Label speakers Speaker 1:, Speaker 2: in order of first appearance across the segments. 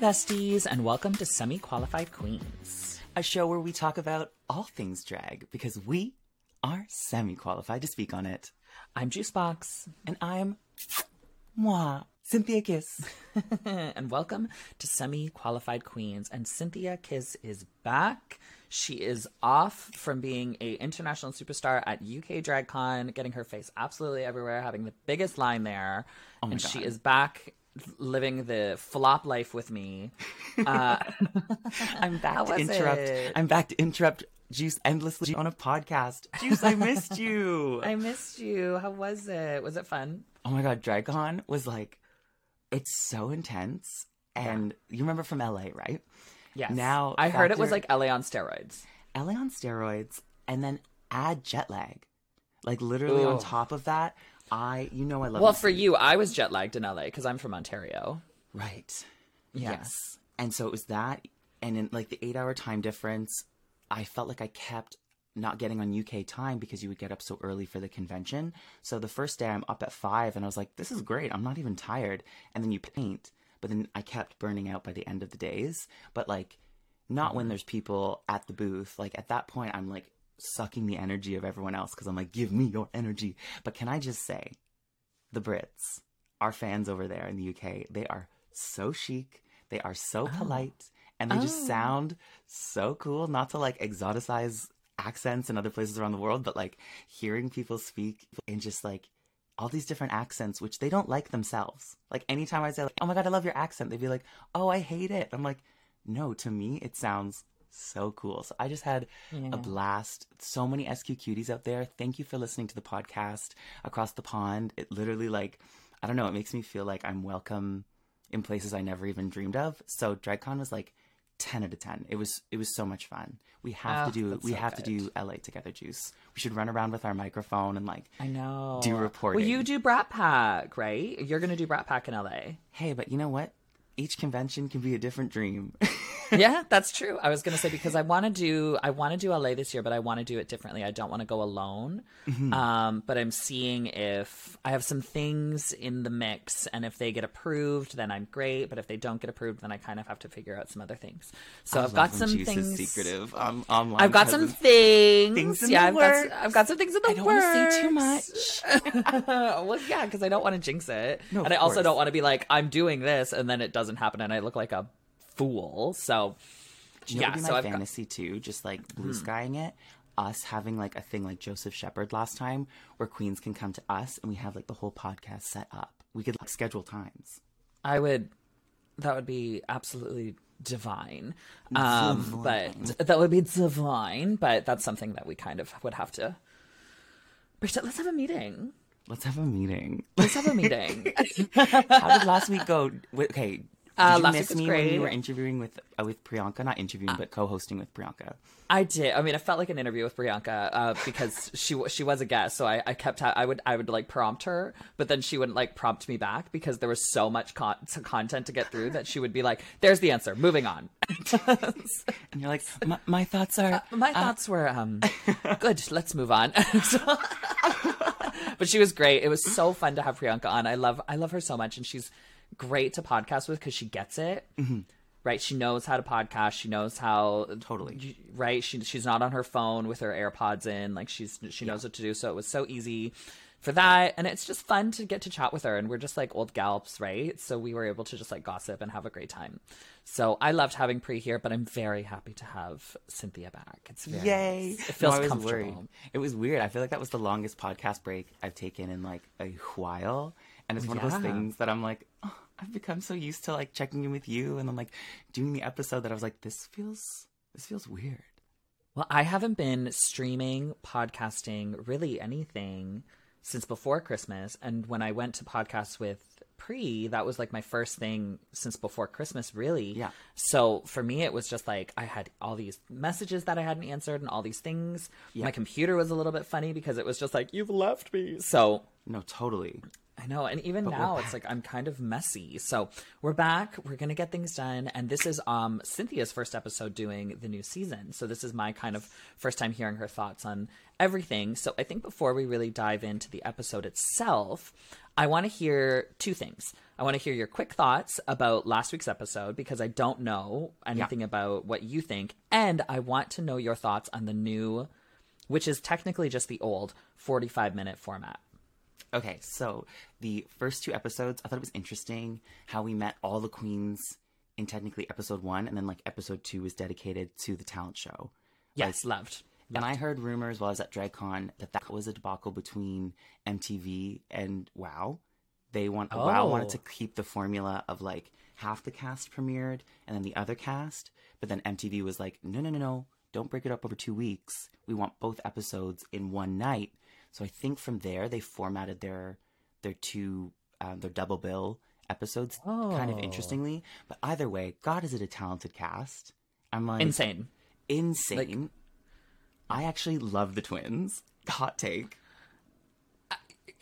Speaker 1: Besties, and welcome to Semi Qualified Queens.
Speaker 2: A show where we talk about all things drag because we are semi qualified to speak on it.
Speaker 1: I'm Juicebox,
Speaker 2: And I'm moi, Cynthia Kiss.
Speaker 1: and welcome to Semi Qualified Queens. And Cynthia Kiss is back. She is off from being a international superstar at UK DragCon, getting her face absolutely everywhere, having the biggest line there.
Speaker 2: Oh my
Speaker 1: and she is back living the flop life with me. Uh,
Speaker 2: I'm back to interrupt.
Speaker 1: it?
Speaker 2: I'm back to interrupt Juice endlessly on a podcast. Juice, I missed you.
Speaker 1: I missed you. How was it? Was it fun?
Speaker 2: oh my god, DragCon was like, it's so intense. And you remember from LA, right?
Speaker 1: Yes.
Speaker 2: Now,
Speaker 1: I heard it was like LA on steroids.
Speaker 2: LA on steroids, and then add jet lag. Like literally on top of that, I, you know, I love.
Speaker 1: Well, for
Speaker 2: sleep.
Speaker 1: you, I was jet lagged in LA because I'm from Ontario.
Speaker 2: right? Yes. And so it was that, and in like the eight-hour time difference, I felt like I kept not getting on UK time because you would get up so early for the convention. So the first day I'm up at five, and I was like, "This is great. I'm not even tired." And then you paint, but then I kept burning out by the end of the days. But like, not when mm-hmm. there's people at the booth. Like at that point, I'm like sucking the energy of everyone else because I'm like, "Give me your energy." But can I just say, the Brits, our fans over there in the UK, they are so chic. They are so oh. polite. And they just
Speaker 1: Oh.
Speaker 2: sound so cool. Not to like exoticize accents in other places around the world, but like hearing people speak in just like all these different accents, which they don't like themselves. Like anytime I say, like, oh my God, I love your accent, they'd be like, oh, I hate it. I'm like, no, to me, it sounds so cool. So I just had
Speaker 1: Yeah.
Speaker 2: a blast. So many SQ cuties out there. Thank you for listening to the podcast across the pond. It literally like I don't know, it makes me feel like I'm welcome in places I never even dreamed of. So DragCon was like 10 out of 10. It was it was so much fun. We have
Speaker 1: Oh,
Speaker 2: to ah,
Speaker 1: do
Speaker 2: we
Speaker 1: so
Speaker 2: have to do LA together juice. We should run around with our microphone and like
Speaker 1: I know.
Speaker 2: Do reporting.
Speaker 1: Well, you do Brat Pack, right? You're going to do Brat Pack in LA.
Speaker 2: hey, but you know what? Each convention can be a different dream.
Speaker 1: yeah, that's true. I was going to say because I want to do I want to do LA this year, but I want to do it differently. I don't want to go alone.
Speaker 2: Mm-hmm.
Speaker 1: Um, but I'm seeing if I have some things in the mix, and if they get approved, then I'm great. But if they don't get approved, then I kind of have to figure out some other things. So
Speaker 2: I
Speaker 1: I've got some
Speaker 2: Juice
Speaker 1: things.
Speaker 2: secretive um, online.
Speaker 1: I've got some things.
Speaker 2: Things in
Speaker 1: yeah,
Speaker 2: the
Speaker 1: I've got,
Speaker 2: works.
Speaker 1: s- I've got some things in the
Speaker 2: I don't want to say too much.
Speaker 1: well, yeah, because I don't want to jinx it,
Speaker 2: No,
Speaker 1: and I also
Speaker 2: course.
Speaker 1: don't want to be like I'm doing this, and then it doesn't happen, and I look like a fool. So,
Speaker 2: you know
Speaker 1: yeah,
Speaker 2: what would be
Speaker 1: so
Speaker 2: my
Speaker 1: I've got, Hmm.
Speaker 2: fantasy too? Just like blue skying it. Us having like a thing like Joseph Shepard last time, where queens can come to us and we have like the whole podcast set up. We could like schedule times.
Speaker 1: I would, that would be absolutely divine. Um, but that would be divine. But that's something that we kind of would have to. Let's have a meeting.
Speaker 2: Let's have a meeting.
Speaker 1: Let's have a meeting.
Speaker 2: How did last week go? Wait, Okay, did
Speaker 1: Uh,
Speaker 2: you miss me when you were interviewing with uh, with Priyanka? Not interviewing, but co-hosting with Priyanka.
Speaker 1: I did. I mean, it felt like an interview with Priyanka uh, because she she was a guest, so I, I kept ha- I would I would like prompt her, but then she wouldn't like prompt me back because there was so much con- content to get through that she would be like, "There's the answer. Moving on."
Speaker 2: And you're like, my, my thoughts are.
Speaker 1: My thoughts were um good. Let's move on. So- but she was great. It was so fun to have Priyanka on. I love I love her so much, and she's great to podcast with because she gets it. Mm-hmm. Right, she knows how to podcast. She knows how
Speaker 2: Totally.
Speaker 1: right. She she's not on her phone with her AirPods in. Like she's she knows what to do. So it was so easy for that, and it's just fun to get to chat with her. And we're just like old galps, right? So we were able to just like gossip and have a great time. So I loved having Pre here, but I'm very happy to have Cynthia back. It's very
Speaker 2: Yay!
Speaker 1: It feels
Speaker 2: No,
Speaker 1: comfortable.
Speaker 2: worried. It was weird. I feel like that was the longest podcast break I've taken in like a while, and it's one of those things that I'm like, oh, I've become so used to like checking in with you, and I'm like doing the episode that I was like, this feels this feels weird.
Speaker 1: Well, I haven't been streaming, podcasting, really anything since before Christmas. And when I went to podcasts with Pre, that was like my first thing since before Christmas, really.
Speaker 2: Yeah.
Speaker 1: So for me, it was just like I had all these messages that I hadn't answered and all these things. Yeah. My computer was a little bit funny because it was just like, you've left me. So
Speaker 2: No, totally.
Speaker 1: I know, and even
Speaker 2: But
Speaker 1: now it's like I'm kind of messy. So we're back. We're gonna get things done, and this is um Cynthia's first episode doing the new season. So this is my kind of first time hearing her thoughts on everything. So I think before we really dive into the episode itself, I want to hear two things. I want to hear your quick thoughts about last week's episode because I don't know anything about what you think, and I want to know your thoughts on the new, which is technically just the old 45 minute format.
Speaker 2: Okay, so the first two episodes, I thought it was interesting how we met all the queens in technically episode one, and then like episode two was dedicated to the talent show.
Speaker 1: Yes, loved.
Speaker 2: And I heard rumors while I was at DragCon that that was a debacle between MTV and WoW. They want WoW wanted
Speaker 1: Oh.
Speaker 2: to keep the formula of like half the cast premiered and then the other cast, but then MTV was like, no, no, no, no, don't break it up over two weeks. We want both episodes in one night. So I think from there they formatted their their two um, their double bill episodes kind of
Speaker 1: Oh.
Speaker 2: interestingly. But either way, God, is it a talented cast? I'm like
Speaker 1: Insane.
Speaker 2: insane. I actually love the twins. Hot take.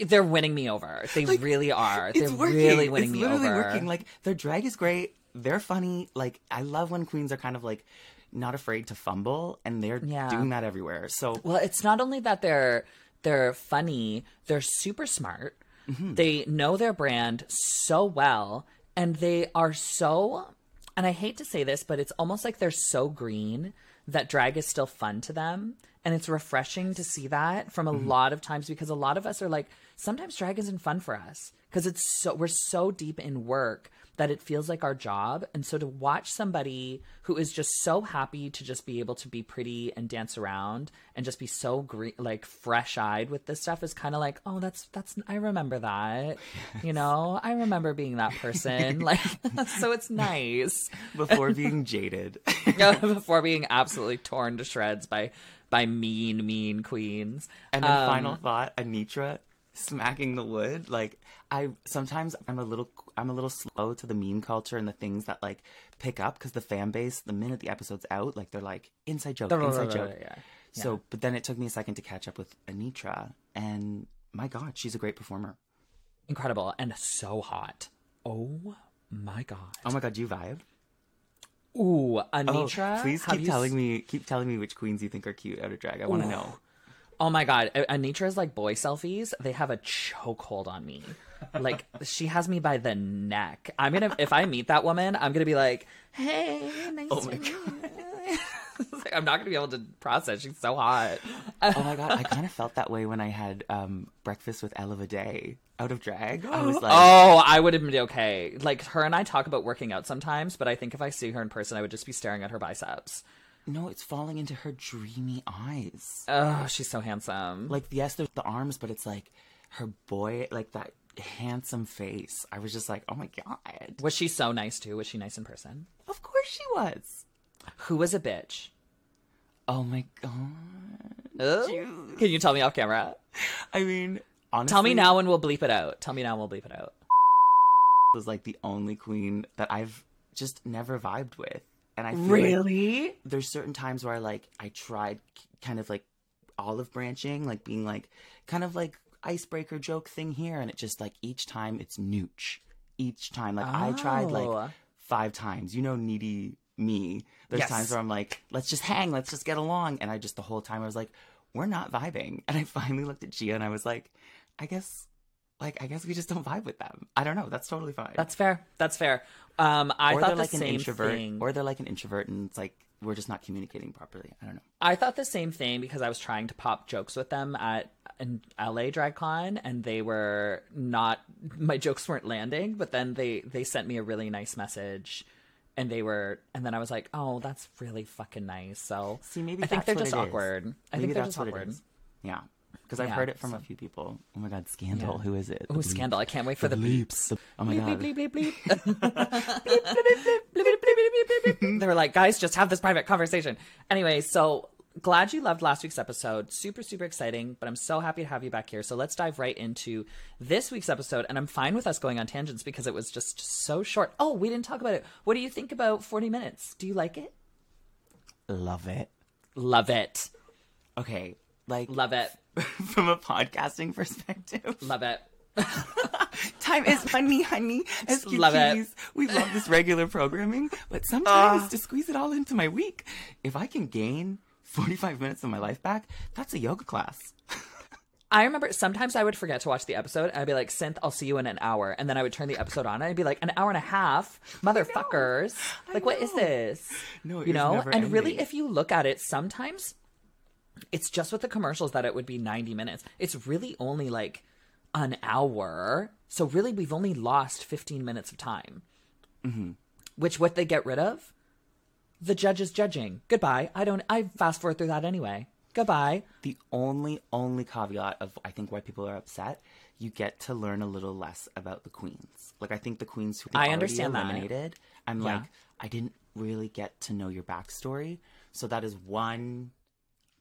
Speaker 1: They're winning me over. They really are. They're
Speaker 2: working.
Speaker 1: really winning
Speaker 2: it's
Speaker 1: me
Speaker 2: literally
Speaker 1: over.
Speaker 2: working. Like their drag is great. They're funny. Like I love when queens are kind of like not afraid to fumble, and they're
Speaker 1: Yeah.
Speaker 2: doing that everywhere. So
Speaker 1: Well, it's not only that they're they're funny, they're super smart.
Speaker 2: Mm-hmm.
Speaker 1: They know their brand so well and they are so and I hate to say this, but it's almost like they're so green that drag is still fun to them. And it's refreshing to see that from a
Speaker 2: Mm-hmm.
Speaker 1: lot of times because a lot of us are like, sometimes drag isn't fun for us because it's so, we're so deep in work that it feels like our job. And so to watch somebody who is just so happy to just be able to be pretty and dance around and just be so green, like fresh eyed with this stuff is kind of like, oh, that's, that's, I remember that. You know, I remember being that person. like, so it's nice
Speaker 2: before being jaded,
Speaker 1: before being absolutely torn to shreds by, by mean, mean queens.
Speaker 2: and then
Speaker 1: Um,
Speaker 2: final thought, Anetra smacking the wood. Like I sometimes I'm a little I'm a little slow to the meme culture and the things that like pick up because the fan base the minute the episode's out like they're like inside joke inside joke.
Speaker 1: Yeah.
Speaker 2: So, but then it took me a second to catch up with Anetra, and my God, she's a great performer.
Speaker 1: Incredible and so hot. Oh my god.
Speaker 2: Oh my God, do you vibe?
Speaker 1: Ooh,
Speaker 2: Oh,
Speaker 1: Anetra.
Speaker 2: please keep telling
Speaker 1: s-
Speaker 2: me, keep telling me which queens you think are cute out of drag. I want to know.
Speaker 1: Oh my god, Anetra's like boy selfies. They have a chokehold on me. Like she has me by the neck. I'm gonna if I meet that woman, I'm gonna be like, "Hey, nice
Speaker 2: Oh
Speaker 1: to meet you." Like, I'm not gonna be able to process. She's so hot.
Speaker 2: Oh my God, I kind of felt that way when I had um, breakfast with Ella Day out of drag. I was like,
Speaker 1: oh, I would have been okay. Like her and I talk about working out sometimes, but I think if I see her in person, I would just be staring at her biceps.
Speaker 2: No, it's falling into her dreamy eyes.
Speaker 1: Oh, she's so handsome.
Speaker 2: Like, yes, there's the arms, but it's like her boy, like that handsome face. I was just like, oh my God.
Speaker 1: Was she so nice too? Was she nice in person?
Speaker 2: Of course she was.
Speaker 1: Who was a bitch?
Speaker 2: Oh my God.
Speaker 1: Oh. Can you tell me off camera?
Speaker 2: I mean, honestly.
Speaker 1: Tell me now and we'll bleep it out. Tell me now and we'll bleep it out.
Speaker 2: was like the only queen that I've just never vibed with. And I feel like there's certain times where I like I tried kind of like olive branching, like being like kind of like icebreaker joke thing here, and it just like each time it's nooch. Each time, like I tried
Speaker 1: Oh.
Speaker 2: like five times. You know, needy me. There's
Speaker 1: Yes.
Speaker 2: times where I'm like, let's just hang, let's just get along, and I just the whole time I was like, we're not vibing. And I finally looked at Gia and I was like, I guess. Like I guess we just don't vibe with them. I don't know. That's totally fine.
Speaker 1: That's fair. That's fair. Um, I
Speaker 2: or
Speaker 1: thought
Speaker 2: like an
Speaker 1: same
Speaker 2: introvert,
Speaker 1: thing.
Speaker 2: or they're like an introvert, and it's like we're just not communicating properly. I don't know.
Speaker 1: I thought the same thing because I was trying to pop jokes with them at an LA DragCon, and they were not. My jokes weren't landing, but then they they sent me a really nice message, and they were, and then I was like, oh, that's really fucking nice. So
Speaker 2: See, maybe
Speaker 1: I think
Speaker 2: that's
Speaker 1: they're
Speaker 2: what
Speaker 1: just
Speaker 2: is.
Speaker 1: awkward. I
Speaker 2: Maybe
Speaker 1: think they're just awkward.
Speaker 2: Yeah, because I've heard it from
Speaker 1: so.
Speaker 2: a few people. Oh my god, Scandal!
Speaker 1: Yeah.
Speaker 2: Who is it?
Speaker 1: Oh, Scandal! I can't wait for the, the
Speaker 2: bleeps. bleeps. Oh my god!
Speaker 1: They were like, guys, just have this private conversation. Anyway, so glad you loved last week's episode. Super, super exciting, but I'm so happy to have you back here. So let's dive right into this week's episode. And I'm fine with us going on tangents because it was just so short. Oh, we didn't talk about it. What do you think about 40 minutes? Do you like it?
Speaker 2: Love it.
Speaker 1: Love it.
Speaker 2: Okay, like
Speaker 1: Love it.
Speaker 2: from a podcasting perspective,
Speaker 1: Love it.
Speaker 2: Time is money, honey. SQTs.
Speaker 1: love it.
Speaker 2: We love this regular programming, but sometimes ah. to squeeze it all into my week, if I can gain 45 minutes of my life back, that's a yoga class.
Speaker 1: I remember sometimes I would forget to watch the episode. And I'd be like, Synth, I'll see you in an hour. And then I would turn the episode on and I'd be like, an hour and a half? Motherfuckers. Like, what is this?
Speaker 2: No,
Speaker 1: you know? And really, if you look at it, sometimes it's just with the commercials that it would be 90 minutes. It's really only like an hour. So really, we've only lost 15 minutes of time.
Speaker 2: Mm-hmm.
Speaker 1: Which, what they get rid of? The judge is judging. Goodbye. I don't, I fast forward through that anyway. Goodbye.
Speaker 2: The only, only caveat of I think why people are upset, you get to learn a little less about the queens. Like I think the queens who
Speaker 1: I understand that.
Speaker 2: I'm
Speaker 1: Yeah.
Speaker 2: like, I didn't really get to know your backstory. So that is one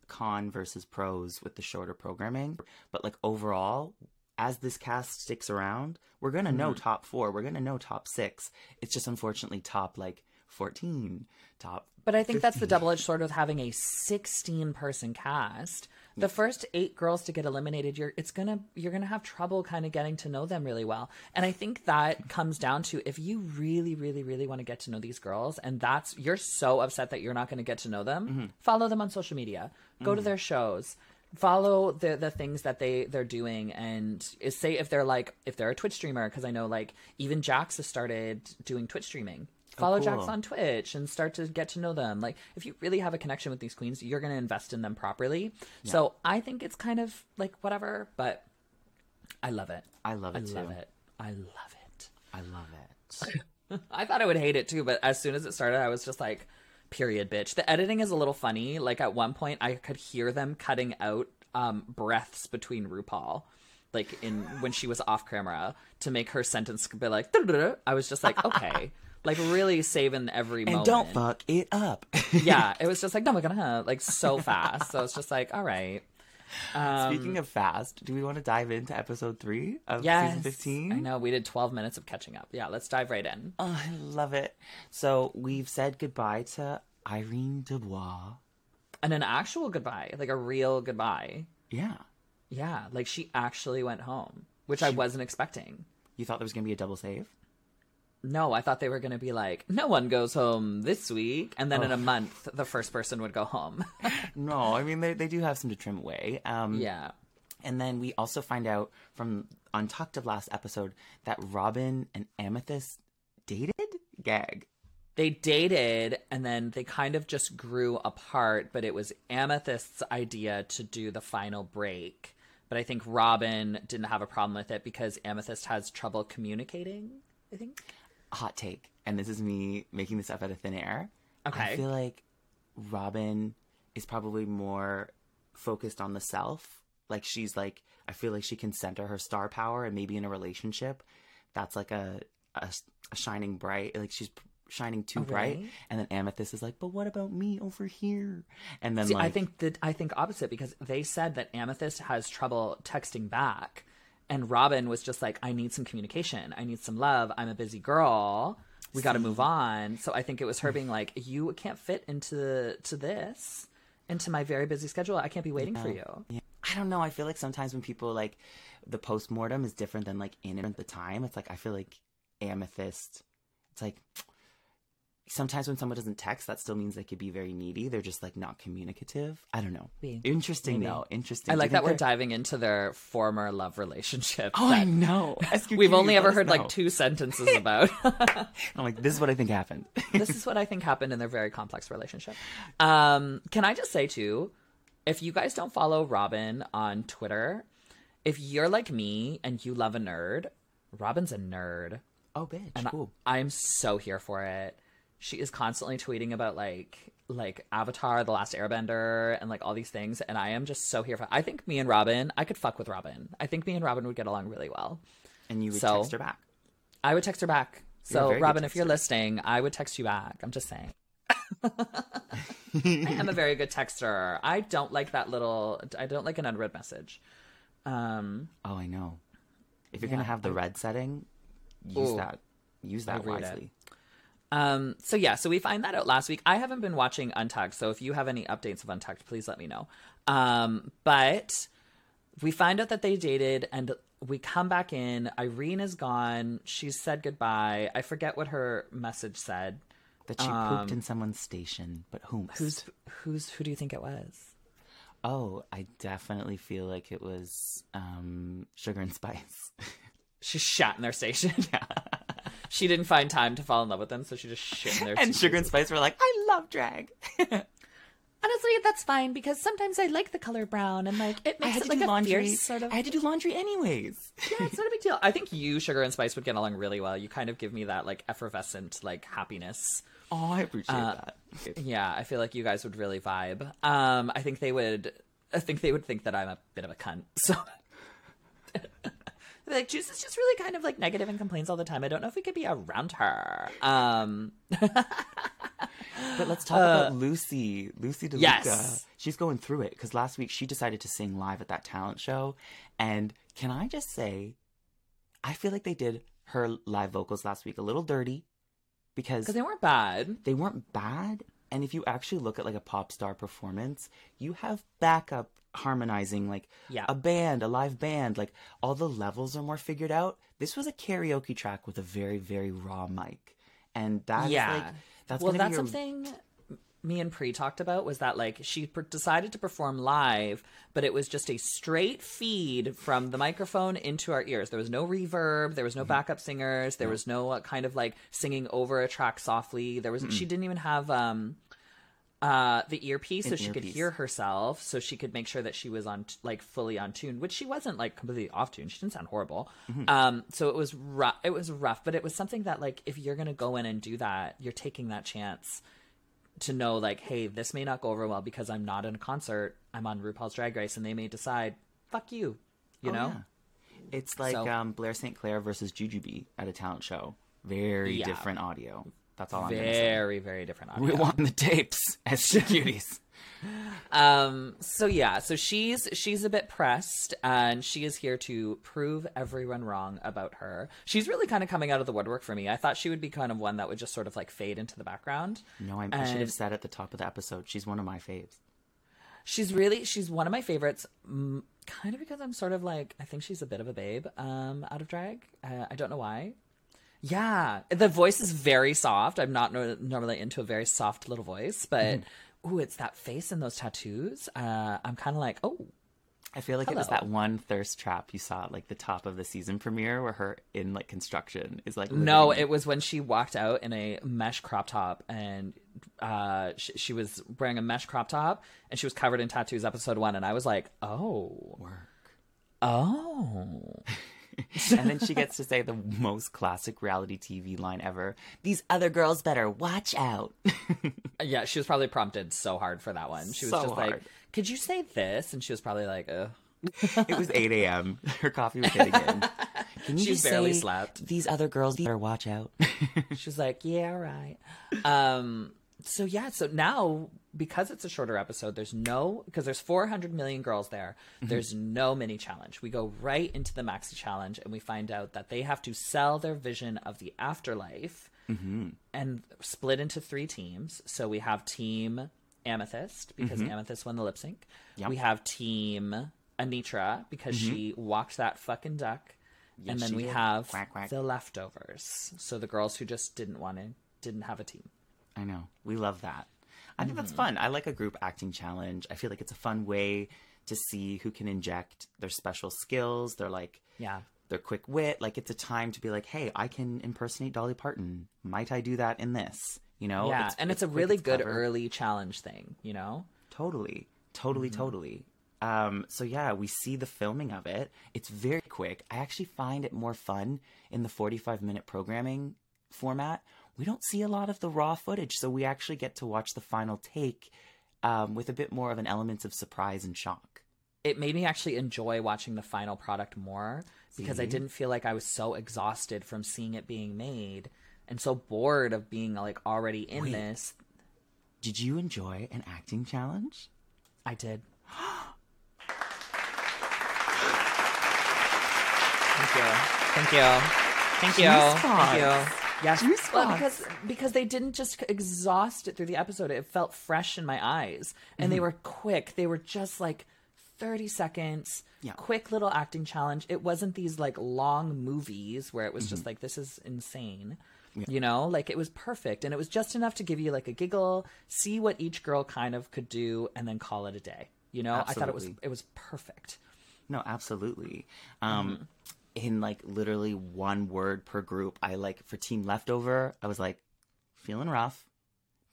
Speaker 2: con versus pros with the shorter programming. But like overall, as this cast sticks around, we're gonna know
Speaker 1: Mm-hmm.
Speaker 2: top four. We're gonna know top six. It's just unfortunately top like fourteen, top
Speaker 1: But I think that's the double edged sword with having a 16 person cast. The first eight girls to get eliminated, you're it's gonna you're gonna have trouble kind of getting to know them really well. And I think that comes down to if you really, really, really want to get to know these girls, and that's you're so upset that you're not going to get to know them, mm-hmm. follow them on social media, go to mm. their shows. Follow the the things that they they're doing, and say if they're like if they're a Twitch streamer because I know like even Jax has started doing Twitch streaming. Follow
Speaker 2: cool.
Speaker 1: Jax on Twitch and start to get to know them. Like, if you really have a connection with these queens, you're going to invest in them properly. So I think it's kind of like whatever, but I love it.
Speaker 2: I love
Speaker 1: I
Speaker 2: it too.
Speaker 1: I love it. I love it.
Speaker 2: I love it.
Speaker 1: I thought I would hate it too, but as soon as it started, I was just like, period, bitch. The editing is a little funny. Like, at one point, I could hear them cutting out um, breaths between RuPaul. Like in when she was off camera to make her sentence be like, I was just like, okay, like really saving every
Speaker 2: and
Speaker 1: moment.
Speaker 2: don't fuck it up.
Speaker 1: yeah, it was just like, no, we're gonna like so fast. So it's just like, all right. Um,
Speaker 2: Speaking of fast, do we want to dive into episode three of
Speaker 1: yes,
Speaker 2: season 15?
Speaker 1: I know we did 12 minutes of catching up. Yeah, let's dive right in.
Speaker 2: Oh, I love it. So we've said goodbye to Irene Dubois.
Speaker 1: And an actual goodbye, like a real goodbye.
Speaker 2: Yeah.
Speaker 1: Yeah, like she actually went home, which I wasn't expecting.
Speaker 2: You thought there was to be a double save?
Speaker 1: No, I thought they were going to be like, no one goes home this week. And then in a month, the first person would go home.
Speaker 2: No, I mean, they, they do have some to trim away. Um,
Speaker 1: yeah.
Speaker 2: And then we also find out from on Untucked of last episode that Robin and Amethyst dated? Gag.
Speaker 1: They dated and then they kind of just grew apart, but it was Amethyst's idea to do the final break. But I think Robin didn't have a problem with it because Amethyst has trouble communicating, I think.
Speaker 2: Hot take. And this is me making this up out of thin air.
Speaker 1: Okay.
Speaker 2: I feel like Robin is probably more focused on the self. Like she's like, I feel like she can center her star power, and maybe in a relationship, that's like a a, a shining bright. Like she's shining too bright,
Speaker 1: really?
Speaker 2: and then Amethyst is like, but what about me over here? And then
Speaker 1: See,
Speaker 2: like,
Speaker 1: I think that I think opposite because they said that Amethyst has trouble texting back, and Robin was just like, "I need some communication. I need some love. I'm a busy girl. We got to move on." So I think it was her being like, "You can't fit into to this, into my very busy schedule. I can't be waiting for you."
Speaker 2: Yeah. I don't know. I feel like sometimes when people like the post mortem is different than like in it at the time. It's like I feel like amethyst. It's like sometimes when someone doesn't text, that still means they could be very needy. They're just like not communicative. I don't know.
Speaker 1: Maybe.
Speaker 2: Interesting
Speaker 1: Maybe.
Speaker 2: though. Interesting.
Speaker 1: I like that
Speaker 2: think
Speaker 1: we're
Speaker 2: they're-
Speaker 1: diving into their former love relationship.
Speaker 2: Oh, I know.
Speaker 1: We've only ever heard
Speaker 2: know.
Speaker 1: like two sentences about.
Speaker 2: I'm like, this is what I think happened.
Speaker 1: this is what I think happened in their very complex relationship. Um, can I just say too, if you guys don't follow Robin on Twitter, if you're like me and you love a nerd, Robin's a nerd.
Speaker 2: oh, bitch.
Speaker 1: And I-
Speaker 2: cool.
Speaker 1: I'm so here for it. She is constantly tweeting about like like Avatar, The Last Airbender, and like all these things, and I am just so here for. I think me and Robin, I could fuck with Robin. I think me and Robin would get along really well.
Speaker 2: And you would
Speaker 1: so-
Speaker 2: text her back.
Speaker 1: I would text her back. So Robin, if you're listening, I would text you back. I'm just saying. I am a very good texter. I don't like that little. I don't like an unread message. Um,
Speaker 2: Oh, I know. If you're
Speaker 1: Yeah,
Speaker 2: gonna have the red setting, use
Speaker 1: Ooh.
Speaker 2: that. Use that
Speaker 1: wisely. it. Um. So yeah. So we find that out last week. I haven't been watching Untucked. So if you have any updates of Untucked, please let me know. Um. But we find out that they dated, and we come back in. Irene is gone. She's said goodbye. I forget what her message said.
Speaker 2: That she pooped in someone's station, but whom?
Speaker 1: Who's who's who do you think it was?
Speaker 2: Oh, I definitely feel like it was um, Sugar and Spice.
Speaker 1: She shat in their station. She didn't find time to fall in love with them, so she just shit in their
Speaker 2: and Sugar and Spice were like, "I love drag."
Speaker 1: Honestly, that's fine because sometimes I like the color brown and like it
Speaker 2: I
Speaker 1: makes
Speaker 2: had
Speaker 1: it
Speaker 2: to
Speaker 1: like
Speaker 2: do
Speaker 1: a
Speaker 2: laundry.
Speaker 1: fierce sort of.
Speaker 2: I had to do laundry anyways.
Speaker 1: Yeah, it's not a big deal. I think you, Sugar and Spice, would get along really well. You kind of give me that like effervescent like happiness.
Speaker 2: Oh, I appreciate
Speaker 1: Uh,
Speaker 2: that.
Speaker 1: Yeah, I feel like you guys would really vibe. Um, I think they would. I think they would think that I'm a bit of a cunt. So. Like Juice is just really kind of like negative and complains all the time. I don't know if we could be around her. Um,
Speaker 2: But let's talk about Loosey. Loosey LaDuca.
Speaker 1: Yes.
Speaker 2: She's going through it because last week she decided to sing live at that talent show. And can I just say, I feel like they did her live vocals last week a little dirty because
Speaker 1: because they weren't bad.
Speaker 2: they weren't bad. And if you actually look at like a pop star performance, you have backup harmonizing, like
Speaker 1: Yeah.
Speaker 2: a band, a live band, like all the levels are more figured out. This was a karaoke track with a very, very raw mic. And that's
Speaker 1: yeah,
Speaker 2: like, that's
Speaker 1: well, that's
Speaker 2: your-
Speaker 1: something me and Pre talked about was that like she per- decided to perform live, but it was just a straight feed from the microphone into our ears. There was no reverb, there was
Speaker 2: Mm-hmm.
Speaker 1: no backup singers, there was no uh, kind of like singing over a track softly. There was she didn't even have um uh the earpiece so
Speaker 2: An
Speaker 1: she could hear herself so she could make sure that she was on t- like fully on tune which she wasn't like completely off tune she didn't sound horrible
Speaker 2: Mm-hmm.
Speaker 1: um so it was rough it was rough but it was something that like if you're gonna go in and do that you're taking that chance to know like hey this may not go over well because i'm not in a concert i'm on rupaul's drag race and they may decide fuck you you
Speaker 2: Oh,
Speaker 1: know
Speaker 2: yeah. It's like
Speaker 1: So-
Speaker 2: um, Blair St. Clair versus Jujubee at a talent show. Very
Speaker 1: Yeah.
Speaker 2: different audio. That's all I'm
Speaker 1: very very different audio.
Speaker 2: We want the tapes as cuties.
Speaker 1: Um. So yeah. So she's she's a bit pressed, and she is here to prove everyone wrong about her. She's really kind of coming out of the woodwork for me. I thought she would be kind of one that would just sort of like fade into the background.
Speaker 2: no, I, I should have said at the top of the episode. She's one of my faves.
Speaker 1: She's really she's one of my favorites. Kind of because I'm sort of like I think she's a bit of a babe. Um, out of drag. Uh, I don't know why. Yeah, the voice is very soft. I'm not no- normally into a very soft little voice, but ooh, it's that face and those tattoos. Uh, I'm kind of like, oh,
Speaker 2: I feel like it was that one thirst trap you saw at like the top of the season premiere where her in like construction is like
Speaker 1: No, it was when she walked out in a mesh crop top and uh, she, she was wearing a mesh crop top and she was covered in tattoos. Episode one, and I was like, oh,
Speaker 2: work.
Speaker 1: oh,
Speaker 2: and then she gets to say the most classic reality TV line ever. These other girls better watch out.
Speaker 1: yeah. She was probably prompted so hard for that one. She was
Speaker 2: So
Speaker 1: just like, could you say this? And she was probably like, Ugh.
Speaker 2: it was 8 a.m. Her coffee was hitting in. Can you
Speaker 1: She barely slept.
Speaker 2: These other girls better watch out.
Speaker 1: She was like, "Yeah, right." Um. So yeah. So now because it's a shorter episode, there's no because there's 400 million girls there. Mm-hmm. There's no mini challenge. We go right into the maxi challenge, and we find out that they have to sell their vision of the afterlife mm-hmm. and split into three teams. So we have team Amethyst because mm-hmm. Amethyst won the lip sync.
Speaker 2: Yep.
Speaker 1: We have team Anetra because she walked that fucking duck. and then we
Speaker 2: did.
Speaker 1: have
Speaker 2: Quack, quack.
Speaker 1: the leftovers. So the girls who just didn't want to, didn't have a team.
Speaker 2: I know. We love that. I think that's fun. I like a group acting challenge. I feel like it's a fun way to see who can inject their special skills, their like
Speaker 1: Yeah.
Speaker 2: their quick wit. Like it's a time to be like, hey, I can impersonate Dolly Parton. Might I do that in this? You know?
Speaker 1: yeah. and it's, a
Speaker 2: quick,
Speaker 1: really
Speaker 2: it's
Speaker 1: good
Speaker 2: clever.
Speaker 1: early challenge thing, you know?
Speaker 2: Totally. Totally, totally. Um, so yeah, we see the filming of it. It's very quick. I actually find it more fun in the 45 minute programming format. We don't see a lot of the raw footage, so we actually get to watch the final take um, with a bit more of an element of surprise and shock.
Speaker 1: It made me actually enjoy watching the final product more because I didn't feel like I was so exhausted from seeing it being made and so bored of being like already in
Speaker 2: Wait.
Speaker 1: this.
Speaker 2: Did you enjoy an acting challenge?
Speaker 1: I did. Thank you. Thank you. Thank you. Thank you. Yes.
Speaker 2: Juice
Speaker 1: well,
Speaker 2: box.
Speaker 1: because because they didn't just exhaust it through the episode. It felt fresh in my eyes, and
Speaker 2: Mm-hmm.
Speaker 1: they were quick. They were just like 30 seconds,
Speaker 2: Yeah.
Speaker 1: quick little acting challenge. It wasn't these like long movies where it was just like, this is insane. You know, like it was perfect. And it was just enough to give you like a giggle, see what each girl kind of could do, and then call it a day. You know, I thought it was it was perfect.
Speaker 2: No, absolutely. Um,
Speaker 1: Mm-hmm.
Speaker 2: In like literally one word per group, I like for Team Leftover, I was like feeling rough.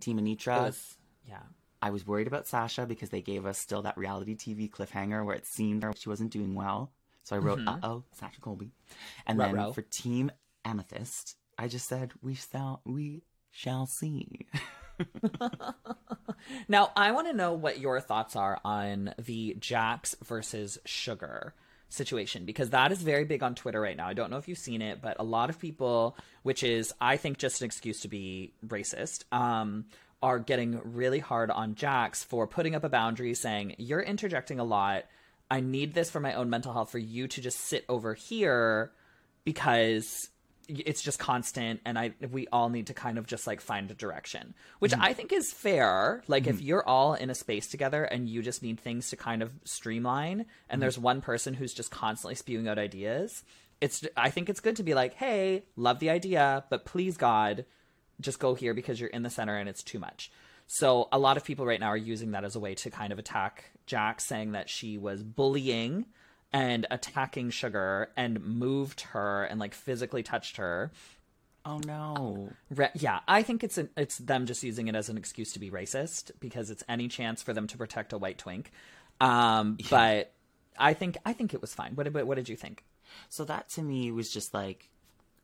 Speaker 2: Team Anetra,
Speaker 1: was yeah.
Speaker 2: I was worried about Sasha because they gave us still that reality TV cliffhanger where it seemed she wasn't doing well. So I wrote,
Speaker 1: Mm-hmm.
Speaker 2: "Uh oh, Sasha Colby," and
Speaker 1: Ruh-roh.
Speaker 2: then for Team Amethyst, I just said, "We shall, we shall see."
Speaker 1: Now, I want to know what your thoughts are on the Jax versus Sugar situation because that is very big on Twitter right now. I don't know if you've seen it, but a lot of people, which is I think just an excuse to be racist, um, are getting really hard on Jax for putting up a boundary saying, "You're interjecting a lot. I need this for my own mental health for you to just sit over here because it's just constant and i we all need to kind of just like find a direction which mm-hmm. i think is fair. Like if mm-hmm. you're all in a space together and you just need things to kind of streamline and mm-hmm. there's one person who's just constantly spewing out ideas it's i think it's good to be like hey love the idea but please god just go here because you're in the center and it's too much. So a lot of people right now are using that as a way to kind of attack Jax saying that she was bullying and attacking Sugar and moved her and like physically touched her.
Speaker 2: Oh no!
Speaker 1: Re- yeah, I think it's an, it's them just using it as an excuse to be racist because it's any chance for them to protect a white twink. Um, But I think I think it was fine. What, what what did you think?
Speaker 2: So that to me was just like,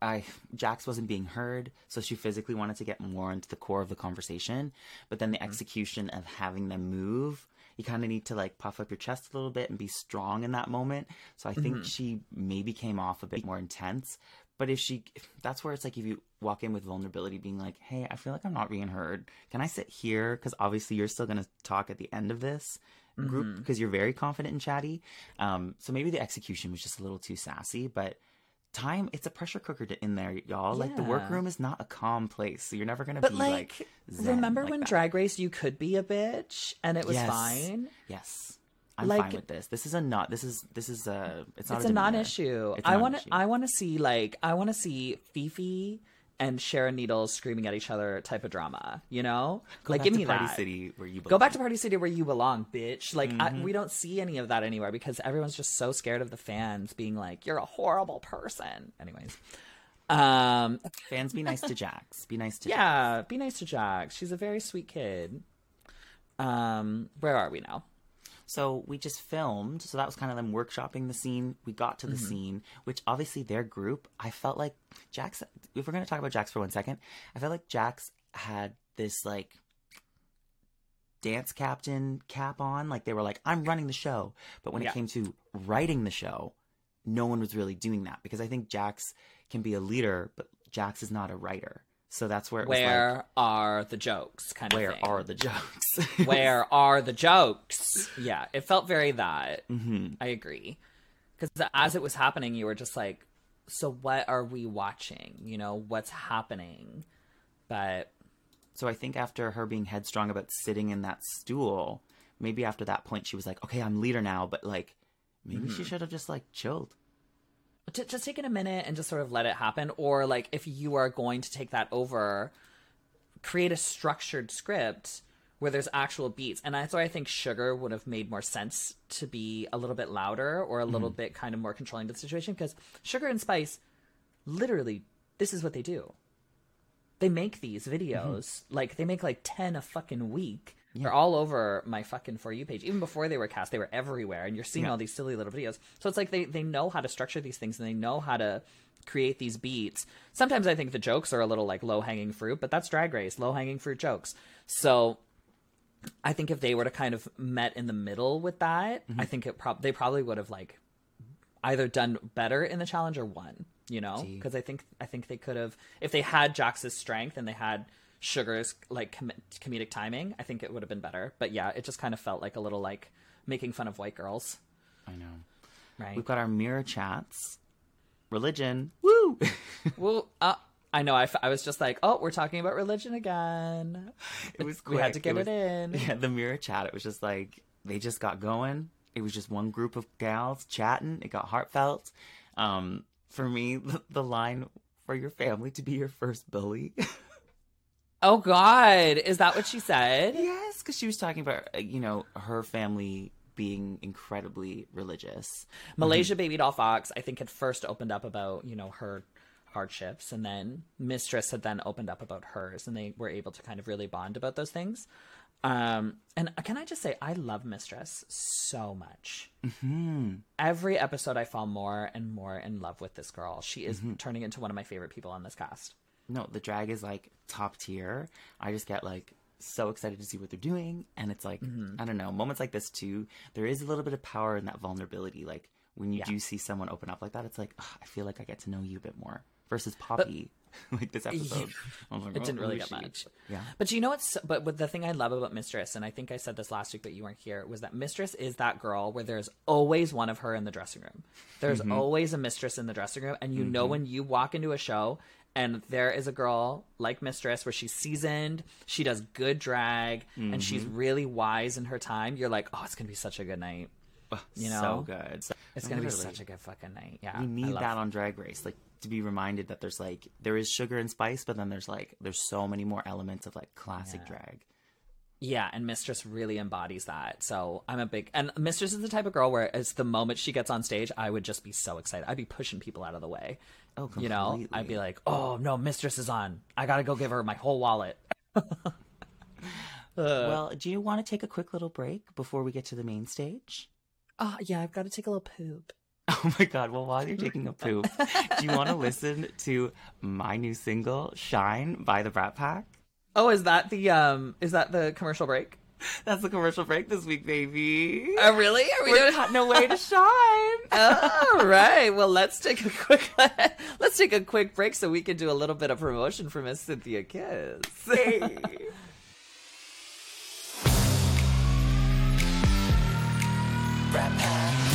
Speaker 2: I Jax wasn't being heard, so she physically wanted to get more into the core of the conversation, but then the
Speaker 1: Mm-hmm.
Speaker 2: execution of having them move. You kind of need to like puff up your chest a little bit and be strong in that moment. So I
Speaker 1: Mm-hmm.
Speaker 2: think she maybe came off a bit more intense. But if she, that's where it's like if you walk in with vulnerability, being like, "Hey, I feel like I'm not being heard. Can I sit here? Because obviously you're still gonna talk at the end of this group
Speaker 1: Mm-hmm.
Speaker 2: because you're very confident and chatty. Um, so maybe the execution was just a little too sassy, but time it's a pressure cooker to, in there, y'all. Like the workroom is not a calm place, so you're never gonna
Speaker 1: But
Speaker 2: be
Speaker 1: like,
Speaker 2: like.
Speaker 1: remember
Speaker 2: like
Speaker 1: when
Speaker 2: that.
Speaker 1: Drag Race you could be a bitch and it was
Speaker 2: Yes.
Speaker 1: fine?
Speaker 2: Yes, I'm
Speaker 1: Like-
Speaker 2: fine with this. This is a not. This is this is a. It's not
Speaker 1: it's
Speaker 2: a,
Speaker 1: a, non-issue.
Speaker 2: It's a
Speaker 1: I want to. I want to see like I want to see Phi Phi and Sharon Needles screaming at each other type of drama. You know,
Speaker 2: Go
Speaker 1: like give me
Speaker 2: Party
Speaker 1: that.
Speaker 2: City where you
Speaker 1: Go back to Party City where you belong, bitch. Like
Speaker 2: Mm-hmm.
Speaker 1: we don't see any of that anywhere because everyone's just so scared of the fans being like, "You're a horrible person." Anyways, um,
Speaker 2: Fans, be nice to Jax. Be nice to Jax.
Speaker 1: yeah, be nice to Jax. She's a very sweet kid. Um, where are we now?
Speaker 2: So we just filmed. So that was kind of them workshopping the scene. We got to the mm-hmm. scene, which obviously their group, I felt like Jax, if we're going to talk about Jax for one second, I felt like Jax had this like dance captain cap on. Like they were like, I'm running the show. But when
Speaker 1: Yeah.
Speaker 2: it came to writing the show, no one was really doing that because I think Jax can be a leader, but Jax is not a writer. So that's where it was
Speaker 1: Where
Speaker 2: like,
Speaker 1: are the jokes? Kind
Speaker 2: where
Speaker 1: of thing.
Speaker 2: are the jokes?
Speaker 1: Where are the jokes? Yeah, it felt very that.
Speaker 2: hmm
Speaker 1: I agree. Because as it was happening, you were just like, so what are we watching? You know, what's happening? But
Speaker 2: So I think after her being headstrong about sitting in that stool, maybe after that point she was like, "Okay, I'm leader now," but like maybe
Speaker 1: Mm-hmm.
Speaker 2: she should have just like chilled.
Speaker 1: To just taking a minute and just sort of let it happen. Or like if you are going to take that over, create a structured script where there's actual beats. And that's why I think Sugar would have made more sense to be a little bit louder or a little mm-hmm. bit kind of more controlling to the situation because Sugar and Spice, literally, this is what they do. They make these videos mm-hmm. like they make like ten a fucking week. They're all over my fucking for you page. Even before they were cast, they were everywhere, and you're seeing
Speaker 2: Yeah.
Speaker 1: all these silly little videos. So it's like they they know how to structure these things and they know how to create these beats. Sometimes I think the jokes are a little like low hanging fruit, but that's Drag Race, low hanging fruit jokes. So I think if they were to kind of met in the middle with that, I mm-hmm. think it prob they probably would have like either done better in the challenge or won. You know, because I think I think they could have if they had Jax's strength and they had Sugar's like com- comedic timing. I think it would have been better. But yeah, it just kind of felt like a little like making fun of white girls,
Speaker 2: I know.
Speaker 1: right?
Speaker 2: We've got our mirror chats. Religion. Woo!
Speaker 1: well, uh, I know. I, f- I was just like, oh, we're talking about religion again.
Speaker 2: it was
Speaker 1: We had to get it,
Speaker 2: was-
Speaker 1: in.
Speaker 2: Yeah, the mirror chat. It was just like they just got going. it was just one group of gals chatting. It got heartfelt. Um, for me, the, the line for your family to be your first bully.
Speaker 1: Oh God, is that what she said?
Speaker 2: yes, because she was talking about uh, you know her family being incredibly religious.
Speaker 1: Malaysia Babydoll Foxx, I think, had first opened up about, you know, her hardships, and then Mistress had then opened up about hers, and they were able to kind of really bond about those things. Um, and can I just say, I love Mistress so much. Mm-hmm. Every episode, I fall more and more in love with this girl. She is turning into one of my favorite people on this cast.
Speaker 2: No, the drag is like top tier. I just get like so excited to see what they're doing, and it's like I don't know moments like this too. There is a little bit of power in that vulnerability. Like when you
Speaker 1: Yeah.
Speaker 2: do see someone open up like that, it's like "Ugh, I feel like I get to know you a bit more. Versus Poppy, like this episode, was like,
Speaker 1: It didn't
Speaker 2: "Oh,
Speaker 1: really get
Speaker 2: she?"
Speaker 1: much.
Speaker 2: Yeah.
Speaker 1: But you know what's but the thing I love about Mistress, and I think I said this last week, that you weren't here, was that Mistress is that girl where there's always one of her in the dressing room. There's
Speaker 2: Mm-hmm.
Speaker 1: always a mistress in the dressing room, and you know when you walk into a show and there is a girl like Mistress where she's seasoned, she does good drag, and she's
Speaker 2: Mm-hmm.
Speaker 1: really wise in her time. You're like, oh, it's gonna be such a good night. You know?
Speaker 2: so good. So-
Speaker 1: It's gonna be such a good fucking night. Yeah,
Speaker 2: we need that on drag race like to be reminded that there's like there is sugar and spice but then there's like there's so many more elements of like classic drag
Speaker 1: Yeah, and Mistress really embodies that. So I'm a big and Mistress is the type of girl where it's the moment she gets on stage, I would just be so excited. I'd be pushing people out of the way.
Speaker 2: Oh,
Speaker 1: You know, I'd be like, "Oh no, Mistress is on! I gotta go give her my whole wallet."
Speaker 2: well do you want to take a quick little break before we get to the main stage
Speaker 1: Oh yeah, I've got to take a little poop.
Speaker 2: oh my god well while you're taking a poop do you want to listen to my new single shine by the brat pack
Speaker 1: Oh, is that the um? Is that the commercial break?
Speaker 2: that's the commercial break this week baby
Speaker 1: Oh really? Are we
Speaker 2: we're
Speaker 1: doing?
Speaker 2: no way to shine
Speaker 1: All right. Well, let's take a quick let's take a quick break so we can do a little bit of promotion for Miss Cynthia Kiss.
Speaker 3: Are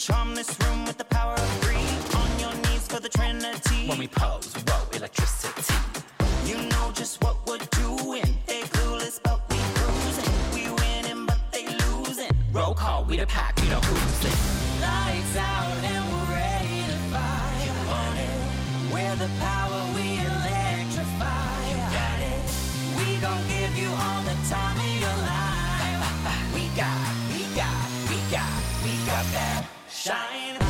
Speaker 3: charm this room with the power of three. On your knees for the Trinity. When we pose, whoa, electricity. You know just what we're doing. They clueless, but we cruising. We winning, but they losing. Roll call, we the pack, you know who's it. Lights out and we're ready to fight. You want it? We're the power, we electrify. You got it? We gon' give you all the time of your life. We got, we got, we got, we got that shine.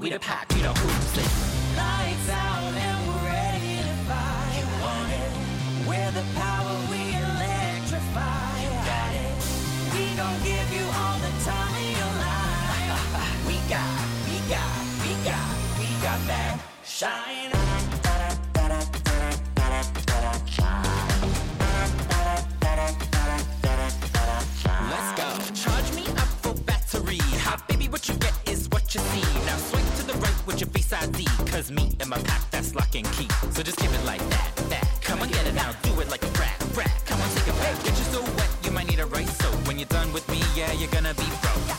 Speaker 3: We the pack, you know who's it. Lights out and we're ready to fight. You want it? We're the power, we electrify. You got it? We gon' give you all the time of your life. we got, we got, we got, we got that shine. Cause me and my pack, that's lock and key. So just give it like that, that. Come on, get it now, do it like a rat, rat. Come on, take a break. Get you so wet, you might need a right soap. When you're done with me, yeah, you're gonna be broke.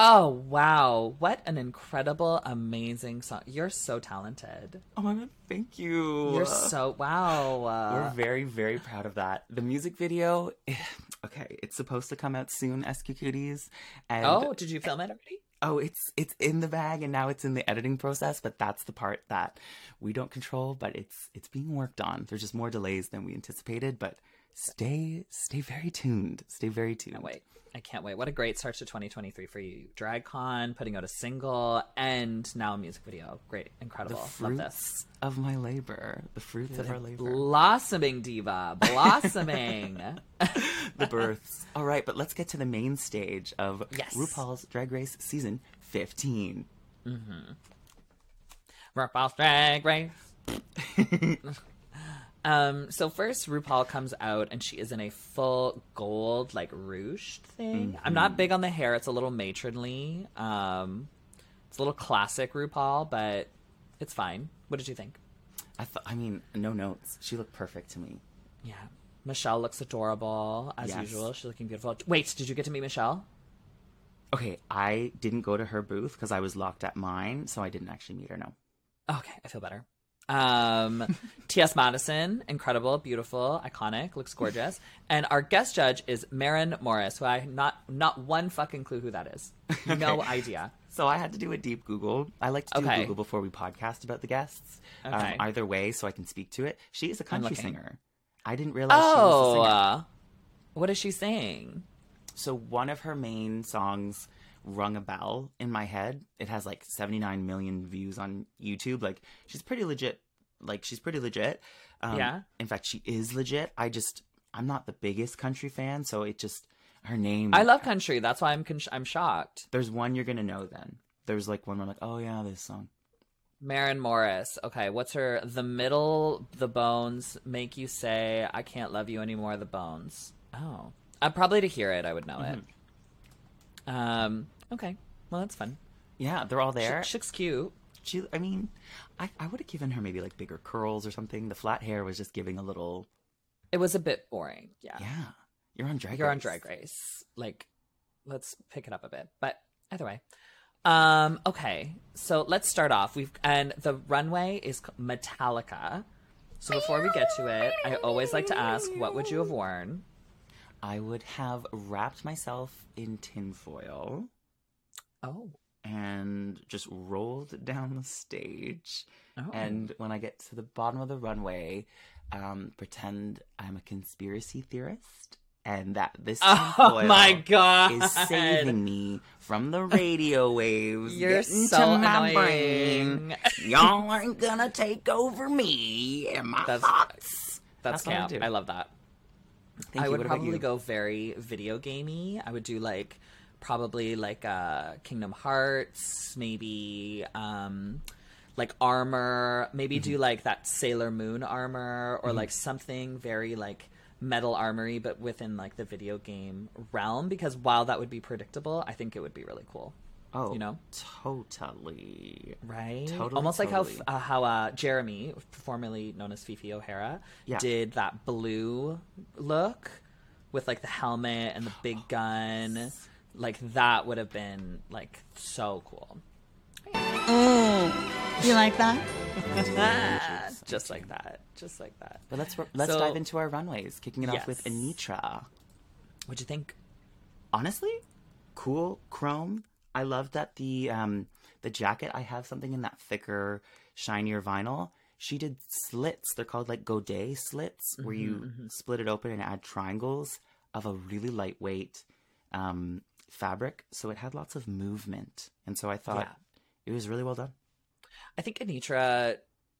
Speaker 1: Oh wow! What an incredible, amazing song! You're so talented.
Speaker 2: Oh my god, thank you.
Speaker 1: You're so wow.
Speaker 2: We're very, very proud of that. The music video, okay, it's supposed to come out soon, SQ Cuties. And
Speaker 1: oh, did you film it already?
Speaker 2: oh, it's it's in the bag and now it's in the editing process, but that's the part that we don't control, but it's it's being worked on. There's just more delays than we anticipated, but stay stay very tuned. Stay very tuned.
Speaker 1: Can't wait. I can't wait. What a great start to 2023 for you. DragCon, putting out a single, and now a music video. Great,
Speaker 2: The
Speaker 1: incredible. Love this.
Speaker 2: of my labor. The fruits of our labor.
Speaker 1: Blossoming diva, blossoming.
Speaker 2: the births. All right, but let's get to the main stage of
Speaker 1: Yes.
Speaker 2: RuPaul's Drag Race season 15. Mm-hmm.
Speaker 1: RuPaul's Drag Race. um. So first, RuPaul comes out and she is in a full gold like ruched thing. I'm not big on the hair; it's a little matronly. Um, it's a little classic RuPaul, but it's fine. What did you think?
Speaker 2: I thought, I mean, no notes. She looked perfect to me.
Speaker 1: Yeah, Michelle looks adorable as
Speaker 2: Yes.
Speaker 1: usual. She's looking beautiful. Wait, did you get to meet Michelle?
Speaker 2: Okay, I didn't go to her booth because I was locked at mine, so I didn't actually meet her. No.
Speaker 1: Okay, I feel better. Um, T.S. Madison, incredible, beautiful, iconic, looks gorgeous. And our guest judge is Maren Morris, who I not not one fucking clue who that is. No idea.
Speaker 2: So I had to do a deep Google. I like to do
Speaker 1: Okay.
Speaker 2: Google before we podcast about the guests. Um, either way, so I can speak to it. She is a country singer. I didn't realize she was a
Speaker 1: Oh,
Speaker 2: singer.
Speaker 1: uh, what is she saying?
Speaker 2: So one of her main songs rung a bell in my head. It has like 79 million views on YouTube. Like she's pretty legit. Like she's pretty legit. Um,
Speaker 1: Yeah.
Speaker 2: In fact, she is legit. I just I'm not the biggest country fan, so it just her name.
Speaker 1: I love country. That's why I'm con- I'm shocked.
Speaker 2: There's one you're gonna know. Then there's like one where I'm like, oh yeah, this song.
Speaker 1: Maren Morris. Okay, what's her? The middle, the bones make you say, "I can't love you anymore." The bones. Oh, uh, probably to hear it, I would know it. Um. Okay. Well, that's fun.
Speaker 2: Yeah, they're all there.
Speaker 1: She, looks cute.
Speaker 2: She, I mean, I, I would have given her maybe like bigger curls or something. The flat hair was just giving a little.
Speaker 1: It was a bit boring. Yeah.
Speaker 2: Yeah, you're on drag.
Speaker 1: You're on
Speaker 2: Race.
Speaker 1: Drag Race. Like, let's pick it up a bit. But either way. Um, okay. So let's start off. We've and the runway is Metallica. So before we get to it, I always like to ask, what would you have worn?
Speaker 2: I would have wrapped myself in tinfoil
Speaker 1: Oh.
Speaker 2: and just rolled down the stage.
Speaker 1: Oh.
Speaker 2: And when I get to the bottom of the runway, um, pretend I'm a conspiracy theorist and that this
Speaker 1: Oh my god.
Speaker 2: is saving me from the radio waves.
Speaker 1: You're so
Speaker 2: to my brain.
Speaker 1: annoying.
Speaker 2: Y'all aren't gonna take over me and my
Speaker 1: That's-
Speaker 2: thoughts.
Speaker 1: That's,
Speaker 2: That's what I
Speaker 1: I love that.
Speaker 2: Thank
Speaker 1: I
Speaker 2: you.
Speaker 1: would probably go very video gamey. I would do like probably like uh Kingdom Hearts, maybe um like armor, maybe do like that Sailor Moon armor or like something very like metal armory but within like the video game realm because while that would be predictable, I think it would be really cool.
Speaker 2: Oh,
Speaker 1: you know?
Speaker 2: totally.
Speaker 1: Right?
Speaker 2: Totally,
Speaker 1: Almost like
Speaker 2: totally.
Speaker 1: how uh, how uh, Jeremy, formerly known as Phi Phi O'Hara,
Speaker 2: Yeah.
Speaker 1: did that blue look with like the helmet and the big gun. Like that would have been like so cool.
Speaker 4: You like that?
Speaker 1: Just like that. Just like that.
Speaker 2: But let's let's
Speaker 1: So-
Speaker 2: dive into our runways, kicking it off with Anetra.
Speaker 1: What'd you think?
Speaker 2: Honestly, cool chrome. I love that the um the jacket. I have something in that thicker, shinier vinyl. She did slits. They're called like Godet slits, where you split it open and add triangles of a really lightweight um, fabric. So it had lots of movement, and so I thought
Speaker 1: Yeah.
Speaker 2: it was really well done.
Speaker 1: I think Anetra,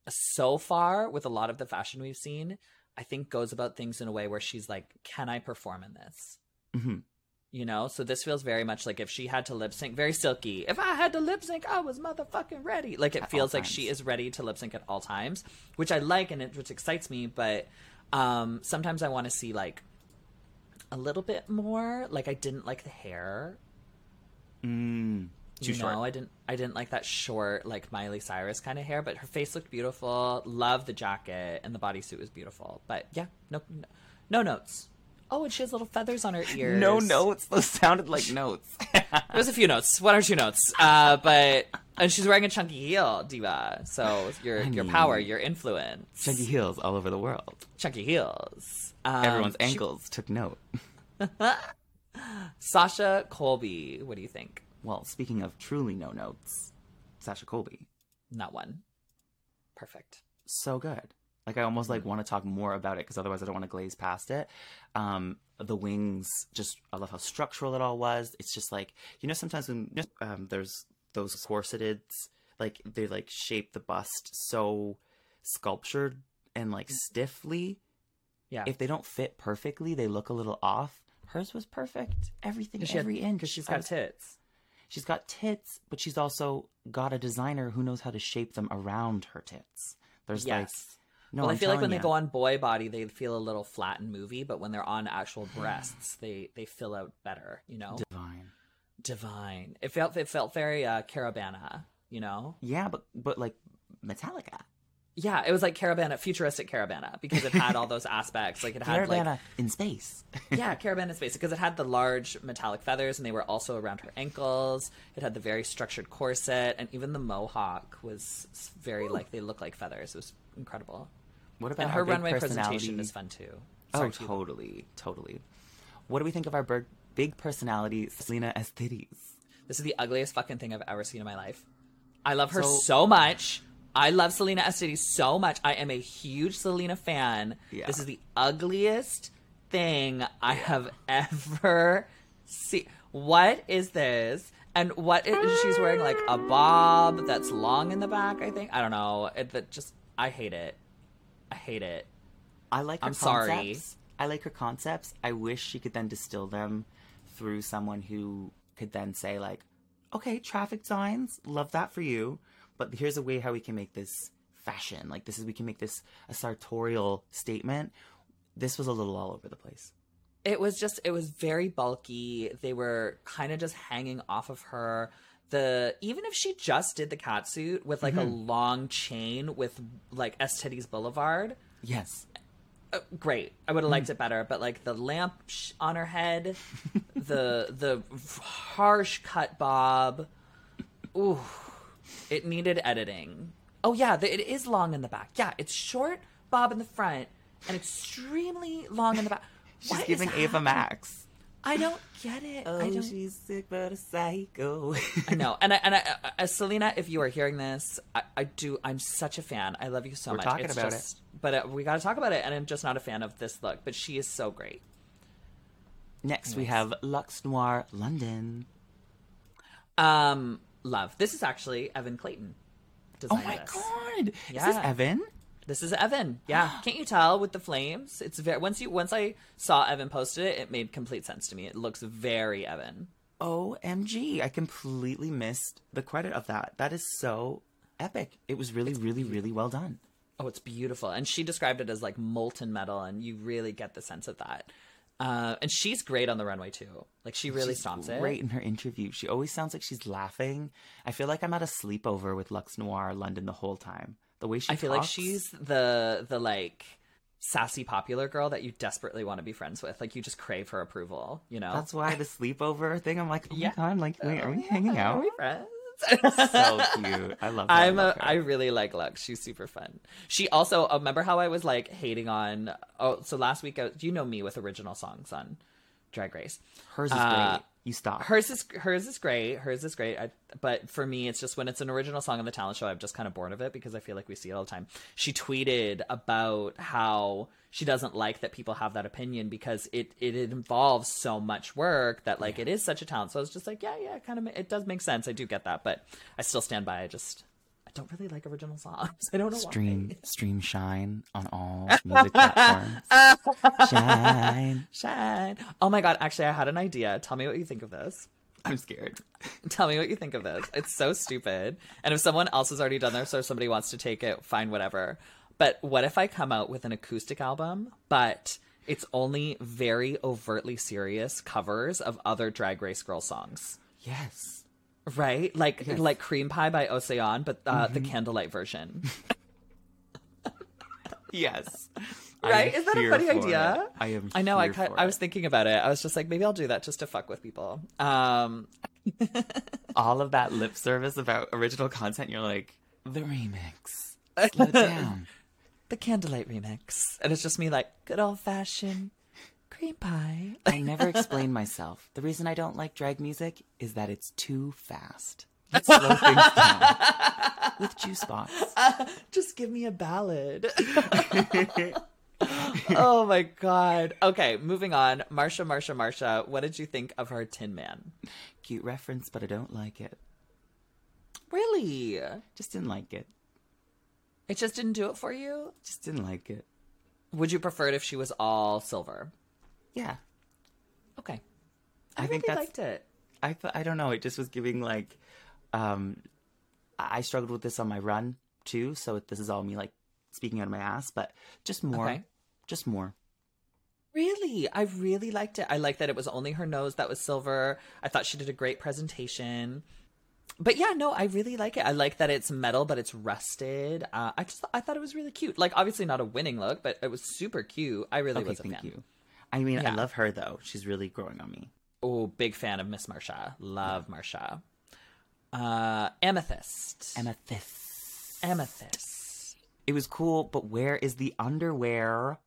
Speaker 1: so far with a lot of the fashion we've seen, I think goes about things in a way where she's like, "Can I perform in this?"
Speaker 2: Mhm.
Speaker 1: You know, so this feels very much like if she had to lip sync, very silky. If I had to lip sync, I was motherfucking ready. Like it
Speaker 2: At
Speaker 1: feels like she is ready to lip sync at all times, which I like and it which excites me. But um sometimes I want to see like a little bit more. Like I didn't like the hair.
Speaker 2: Mm, too
Speaker 1: you
Speaker 2: short.
Speaker 1: know, I didn't I didn't like that short like Miley Cyrus kind of hair, but her face looked beautiful. Love the jacket and the bodysuit was beautiful. But yeah, no no, no notes. Oh, and she has little feathers on her ears.
Speaker 2: No notes. Those sounded like notes.
Speaker 1: There's a few notes, one or two notes. Uh, but and she's wearing a chunky heel, diva. So your your
Speaker 2: mean-
Speaker 1: power, your influence,
Speaker 2: Chunky heels all over the world.
Speaker 1: chunky heels. Um,
Speaker 2: Everyone's
Speaker 1: she-
Speaker 2: ankles took note.
Speaker 1: Sasha Colby. What do you think?
Speaker 2: Well, speaking of truly no notes, Sasha Colby,
Speaker 1: Not one. Perfect.
Speaker 2: so good. Like I almost like want to talk more about it because otherwise I don't want to glaze past it. Um, the wings, just I love how structural it all was. It's just like you know sometimes when um, there's those corseted, like they like shape the bust so sculptured and like stiffly.
Speaker 1: Yeah.
Speaker 2: If they don't fit perfectly, they look a little off. Hers was perfect. Everything, every inch.
Speaker 1: because she's got
Speaker 2: was-
Speaker 1: tits.
Speaker 2: She's got tits, but she's also got a designer who knows how to shape them around her tits. There's like
Speaker 1: Yes.
Speaker 2: no.
Speaker 1: well, i feel like when
Speaker 2: telling
Speaker 1: they go on boy body, they feel a little flat and movie, but when they're on actual breasts, they they fill out better. You know,
Speaker 2: divine.
Speaker 1: divine. It felt it felt very uh, Carabana. You know,
Speaker 2: Yeah, but but like Metallica,
Speaker 1: yeah, it was like Carabana, futuristic Carabana, because it had all those aspects. Like it had like
Speaker 2: in space.
Speaker 1: yeah, Caravana in space because it had the large metallic feathers and they were also around her ankles. It had the very structured corset and even the mohawk was very like they look like feathers. It was incredible.
Speaker 2: What about
Speaker 1: And her runway presentation is fun too.
Speaker 2: Oh,
Speaker 1: Sorry, Tuba.
Speaker 2: totally, totally. What do we think of our big, big personality, Salina EsTitties?
Speaker 1: This is the ugliest fucking thing I've ever seen in my life. I love her
Speaker 2: So-
Speaker 1: so, much. I love Salina EsTitties so much. I am a huge Salina fan.
Speaker 2: Yeah.
Speaker 1: This is the ugliest thing I have ever seen. What is this? And what is she's wearing like a bob that's long in the back, I think. I don't know. It that just I hate it. I hate it.
Speaker 2: I like her
Speaker 1: I'm sorry.
Speaker 2: I like her concepts. I wish she could then distill them through someone who could then say like, okay, traffic signs, love that for you, but here's a way how we can make this fashion. Like this is we can make this a sartorial statement. This was a little all over the place.
Speaker 1: it was just it was very bulky they were kind of just hanging off of her the even if she just did the cat suit with like a long chain with like STD's Boulevard,
Speaker 2: Yes.
Speaker 1: uh, great. I would have liked it better, but like the lamp sh- on her head, the the harsh cut bob, ooh, it needed editing. Oh yeah, the, it is long in the back. Yeah, it's short bob in the front and extremely long in the back.
Speaker 2: She's
Speaker 1: What
Speaker 2: giving? Ava Max.
Speaker 1: I don't get it.
Speaker 2: Oh,
Speaker 1: I don't.
Speaker 2: she's sick but a psycho.
Speaker 1: I know, and I, and I, uh, Salina, if you are hearing this, I, I do. I'm such a fan. I love you so
Speaker 2: We're
Speaker 1: much.
Speaker 2: talking
Speaker 1: it's
Speaker 2: about
Speaker 1: just, But uh, we got to talk about it, and I'm just not a fan of this look. But she is so great.
Speaker 2: Next, we have Lux Noir London.
Speaker 1: Um, love. This is actually Evan Clayton.
Speaker 2: Oh my
Speaker 1: this.
Speaker 2: god! Is this Evan?
Speaker 1: This is Evan. Yeah, can't you tell with the flames? It's very once you once I saw Evan posted it, it made complete sense to me. It looks very Evan.
Speaker 2: OMG. I completely missed the credit of that. That is so epic. It was really, really, really well done.
Speaker 1: Oh, it's beautiful. And she described it as like molten metal, and you really get the sense of that. Uh, and she's great on the runway too. Like she really
Speaker 2: She's
Speaker 1: stomps it.
Speaker 2: Great in her interview. She always sounds like she's laughing. I feel like I'm at a sleepover with Lux Noir London the whole time. The way she
Speaker 1: I feel like she's the the like sassy popular girl that you desperately want to be friends with. Like you just crave her approval. You know.
Speaker 2: That's why the sleepover thing. I'm like, oh
Speaker 1: Yeah.
Speaker 2: my god! Like, wait, are we hanging out?
Speaker 1: Are we friends?
Speaker 2: So cute. I love. Her. I
Speaker 1: I'm
Speaker 2: love
Speaker 1: a,
Speaker 2: her.
Speaker 1: I really like Lux. She's super fun. She also uh, remember how I was like hating on. Oh, so last week, I, you know me with original songs on Drag Race.
Speaker 2: Hers is
Speaker 1: uh,
Speaker 2: great. You stop.
Speaker 1: Hers is hers is great. Hers is great. I, but for me, it's just when it's an original song on the talent show, I'm just kind of bored of it because I feel like we see it all the time. She tweeted about how she doesn't like that people have that opinion because it it, involves so much work that like it is such a talent. So I was just like, yeah, yeah, it kind of it does make sense. I do get that, but I still stand by. I just I don't really like original songs. I don't know
Speaker 2: Stream,
Speaker 1: why.
Speaker 2: stream, shine on all music platforms. shine.
Speaker 1: Shine. Oh my god! Actually, I had an idea. Tell me what you think of this.
Speaker 2: I'm scared.
Speaker 1: Tell me what you think of this. It's so stupid. And if someone else has already done this or somebody wants to take it, fine, whatever. But what if I come out with an acoustic album, but it's only very overtly serious covers of other Drag Race girl songs?
Speaker 2: Yes.
Speaker 1: Right? Like like Cream Pie by Ocean, but uh,
Speaker 2: Mm-hmm.
Speaker 1: the candlelight version.
Speaker 2: Yes.
Speaker 1: Right? Is that a funny idea?
Speaker 2: it. I am.
Speaker 1: I know. I
Speaker 2: for
Speaker 1: I was thinking about it. I was just like, maybe I'll do that just to fuck with people. Um,
Speaker 2: all of that lip service about original content. You're like the remix. Slow down.
Speaker 1: The Candlelight remix, and it's just me like good old fashioned cream pie.
Speaker 2: I never explain myself. The reason I don't like drag music is that it's too fast. Let's slow things down with juice box.
Speaker 1: just give me a ballad. oh my god. Okay, moving on. Marsha, Marsha, Marsha. What did you think of her Tin Man?
Speaker 2: Cute reference, but I don't like it.
Speaker 1: Really?
Speaker 2: Just didn't like it.
Speaker 1: It just didn't do it for you?
Speaker 2: Just didn't like it.
Speaker 1: Would you prefer it if she was all silver?
Speaker 2: Yeah.
Speaker 1: Okay. I,
Speaker 2: I think
Speaker 1: really liked it.
Speaker 2: I th- I don't know. It just was giving like, um, I struggled with this on my run too. So this is all me like speaking out of my ass, but just more,
Speaker 1: Okay.
Speaker 2: just more.
Speaker 1: Really? I really liked it. I liked that it was only her nose that was silver. I thought she did a great presentation. But yeah, no, I really like it. I like that it's metal, but it's rusted. Uh, I just I thought it was really cute. Like obviously not a winning look, but it was super cute. I really
Speaker 2: Okay,
Speaker 1: was a
Speaker 2: thank
Speaker 1: fan.
Speaker 2: you. I mean,
Speaker 1: Yeah.
Speaker 2: I love her though. She's really growing on me.
Speaker 1: Oh, big fan of Miss Marsha. Love Marsha. Uh, Amethyst.
Speaker 2: Amethyst.
Speaker 1: Amethyst.
Speaker 2: It was cool, but where is the underwear?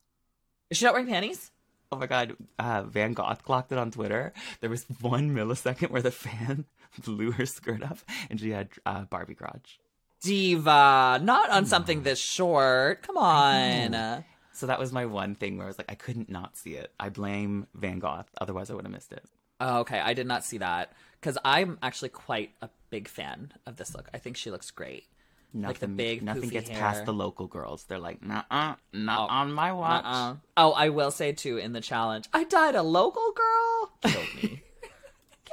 Speaker 1: Is she not wearing panties?
Speaker 2: Oh my god, uh, Van Gogh clocked it on Twitter. There was one millisecond where the fan blew her skirt up and she had uh, Barbie crotch.
Speaker 1: Diva, not on something this short. Come on.
Speaker 2: So that was my one thing where I was like, I couldn't not see it. I blame Van Gogh. Otherwise, I would have missed it.
Speaker 1: Oh, okay, I did not see that because I'm actually quite a big fan of this look. I think she looks great.
Speaker 2: Nothing,
Speaker 1: Like the big,
Speaker 2: nothing gets
Speaker 1: hair.
Speaker 2: past the local girls. They're like, nah, uh, not on my watch.
Speaker 1: Uh-uh. Oh, I will say too in the challenge, I died a local girl. Killed me.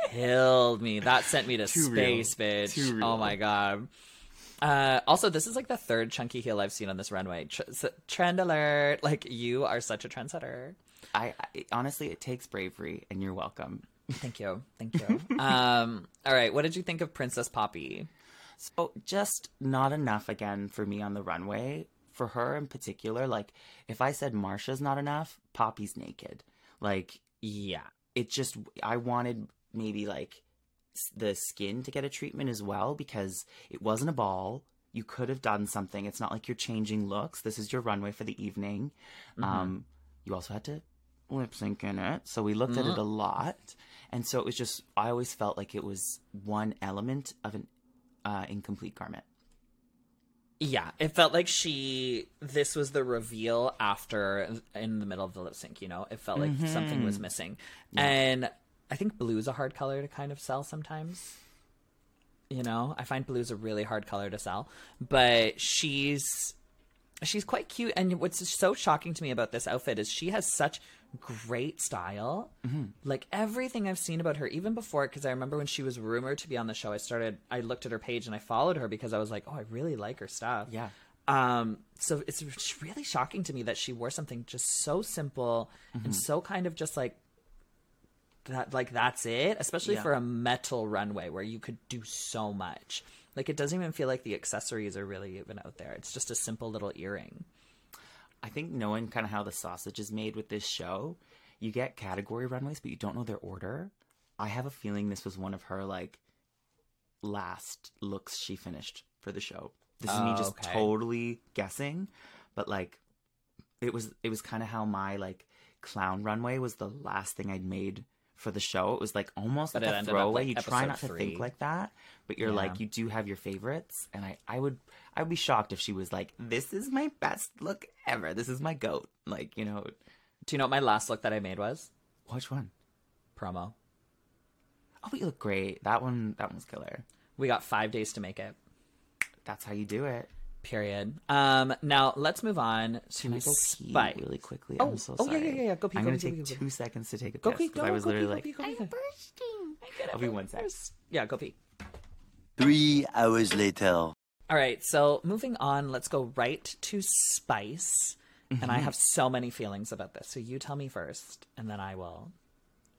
Speaker 1: Killed me. That sent me to
Speaker 2: Too real.
Speaker 1: space, bitch.
Speaker 2: Too real.
Speaker 1: Oh my god. Uh, also, this is like the third chunky heel I've seen on this runway. Tr- trend alert! Like you are such a trendsetter.
Speaker 2: I, I honestly, it takes bravery, and you're welcome.
Speaker 1: Thank you, thank you. um, all right, what did you think of Princess Poppy?
Speaker 2: So just not enough again for me on the runway. For her in particular, like if I said Marsha's not enough, Poppy's naked. Like
Speaker 1: Yeah,
Speaker 2: it just I wanted maybe like the skin to get a treatment as well because it wasn't a ball. You could have done something. It's not like you're changing looks. This is your runway for the evening. Um, you also had to lip sync in it, so we looked at it a lot, and so it was just I always felt like it was one element of an uh, incomplete garment.
Speaker 1: Yeah, it felt like she. This was the reveal after in the middle of the lip sync. You know, it felt like something was missing, and I think blue's a hard color to kind of sell sometimes. You know, I find blue's a really hard color to sell, but she's she's quite cute. And what's so shocking to me about this outfit is she has such great style. Like everything I've seen about her, even before, because I remember when she was rumored to be on the show, I started, I looked at her page and I followed her because I was like, oh, I really like her stuff.
Speaker 2: Yeah.
Speaker 1: Um, so it's it's really shocking to me that she wore something just so simple and so kind of just like that, like that's it, especially
Speaker 2: Yeah.
Speaker 1: for a metal runway where you could do so much. Like it doesn't even feel like the accessories are really even out there. It's just a simple little earring.
Speaker 2: I think knowing kind of how the sausage is made with this show, you get category runways, but you don't know their order. I have a feeling this was one of her like last looks she finished for the show. This is me
Speaker 1: Oh,
Speaker 2: just
Speaker 1: okay.
Speaker 2: totally guessing, but like it was it was kind of how my like clown runway was the last thing I'd made for the show. It was like almost
Speaker 1: But
Speaker 2: like a throwaway.
Speaker 1: like,
Speaker 2: you try not to
Speaker 1: three.
Speaker 2: think like that, but you're
Speaker 1: Yeah.
Speaker 2: like you do have your favorites, and I I would I would be shocked if she was like, "This is my best look ever. This is my goat." Like you know,
Speaker 1: Do you know what my last look that I made was?
Speaker 2: which one?
Speaker 1: Promo.
Speaker 2: Oh, but you look great. That one that one's killer.
Speaker 1: We got five days to make it.
Speaker 2: That's how you do it.
Speaker 1: Period. Um, now let's move on to
Speaker 2: Can I go pee
Speaker 1: Spice.
Speaker 2: really quickly?
Speaker 1: Oh,
Speaker 2: I'm so
Speaker 1: oh, yeah,
Speaker 2: sorry.
Speaker 1: yeah, yeah, yeah. Go pee,
Speaker 2: I'm
Speaker 1: go
Speaker 2: gonna
Speaker 1: pee,
Speaker 2: take
Speaker 1: pee, go
Speaker 2: two seconds to take a
Speaker 1: Go
Speaker 2: piss
Speaker 1: pee.
Speaker 2: because I was
Speaker 1: go pee,
Speaker 2: literally
Speaker 1: go
Speaker 2: like,
Speaker 1: pee, go pee, go pee.
Speaker 2: I'll be one sec.
Speaker 1: Yeah, go pee.
Speaker 4: Three hours later.
Speaker 1: All right, so moving on, let's go right to Spice. And
Speaker 2: Mm-hmm.
Speaker 1: I have so many feelings about this. So you tell me first, and then I will.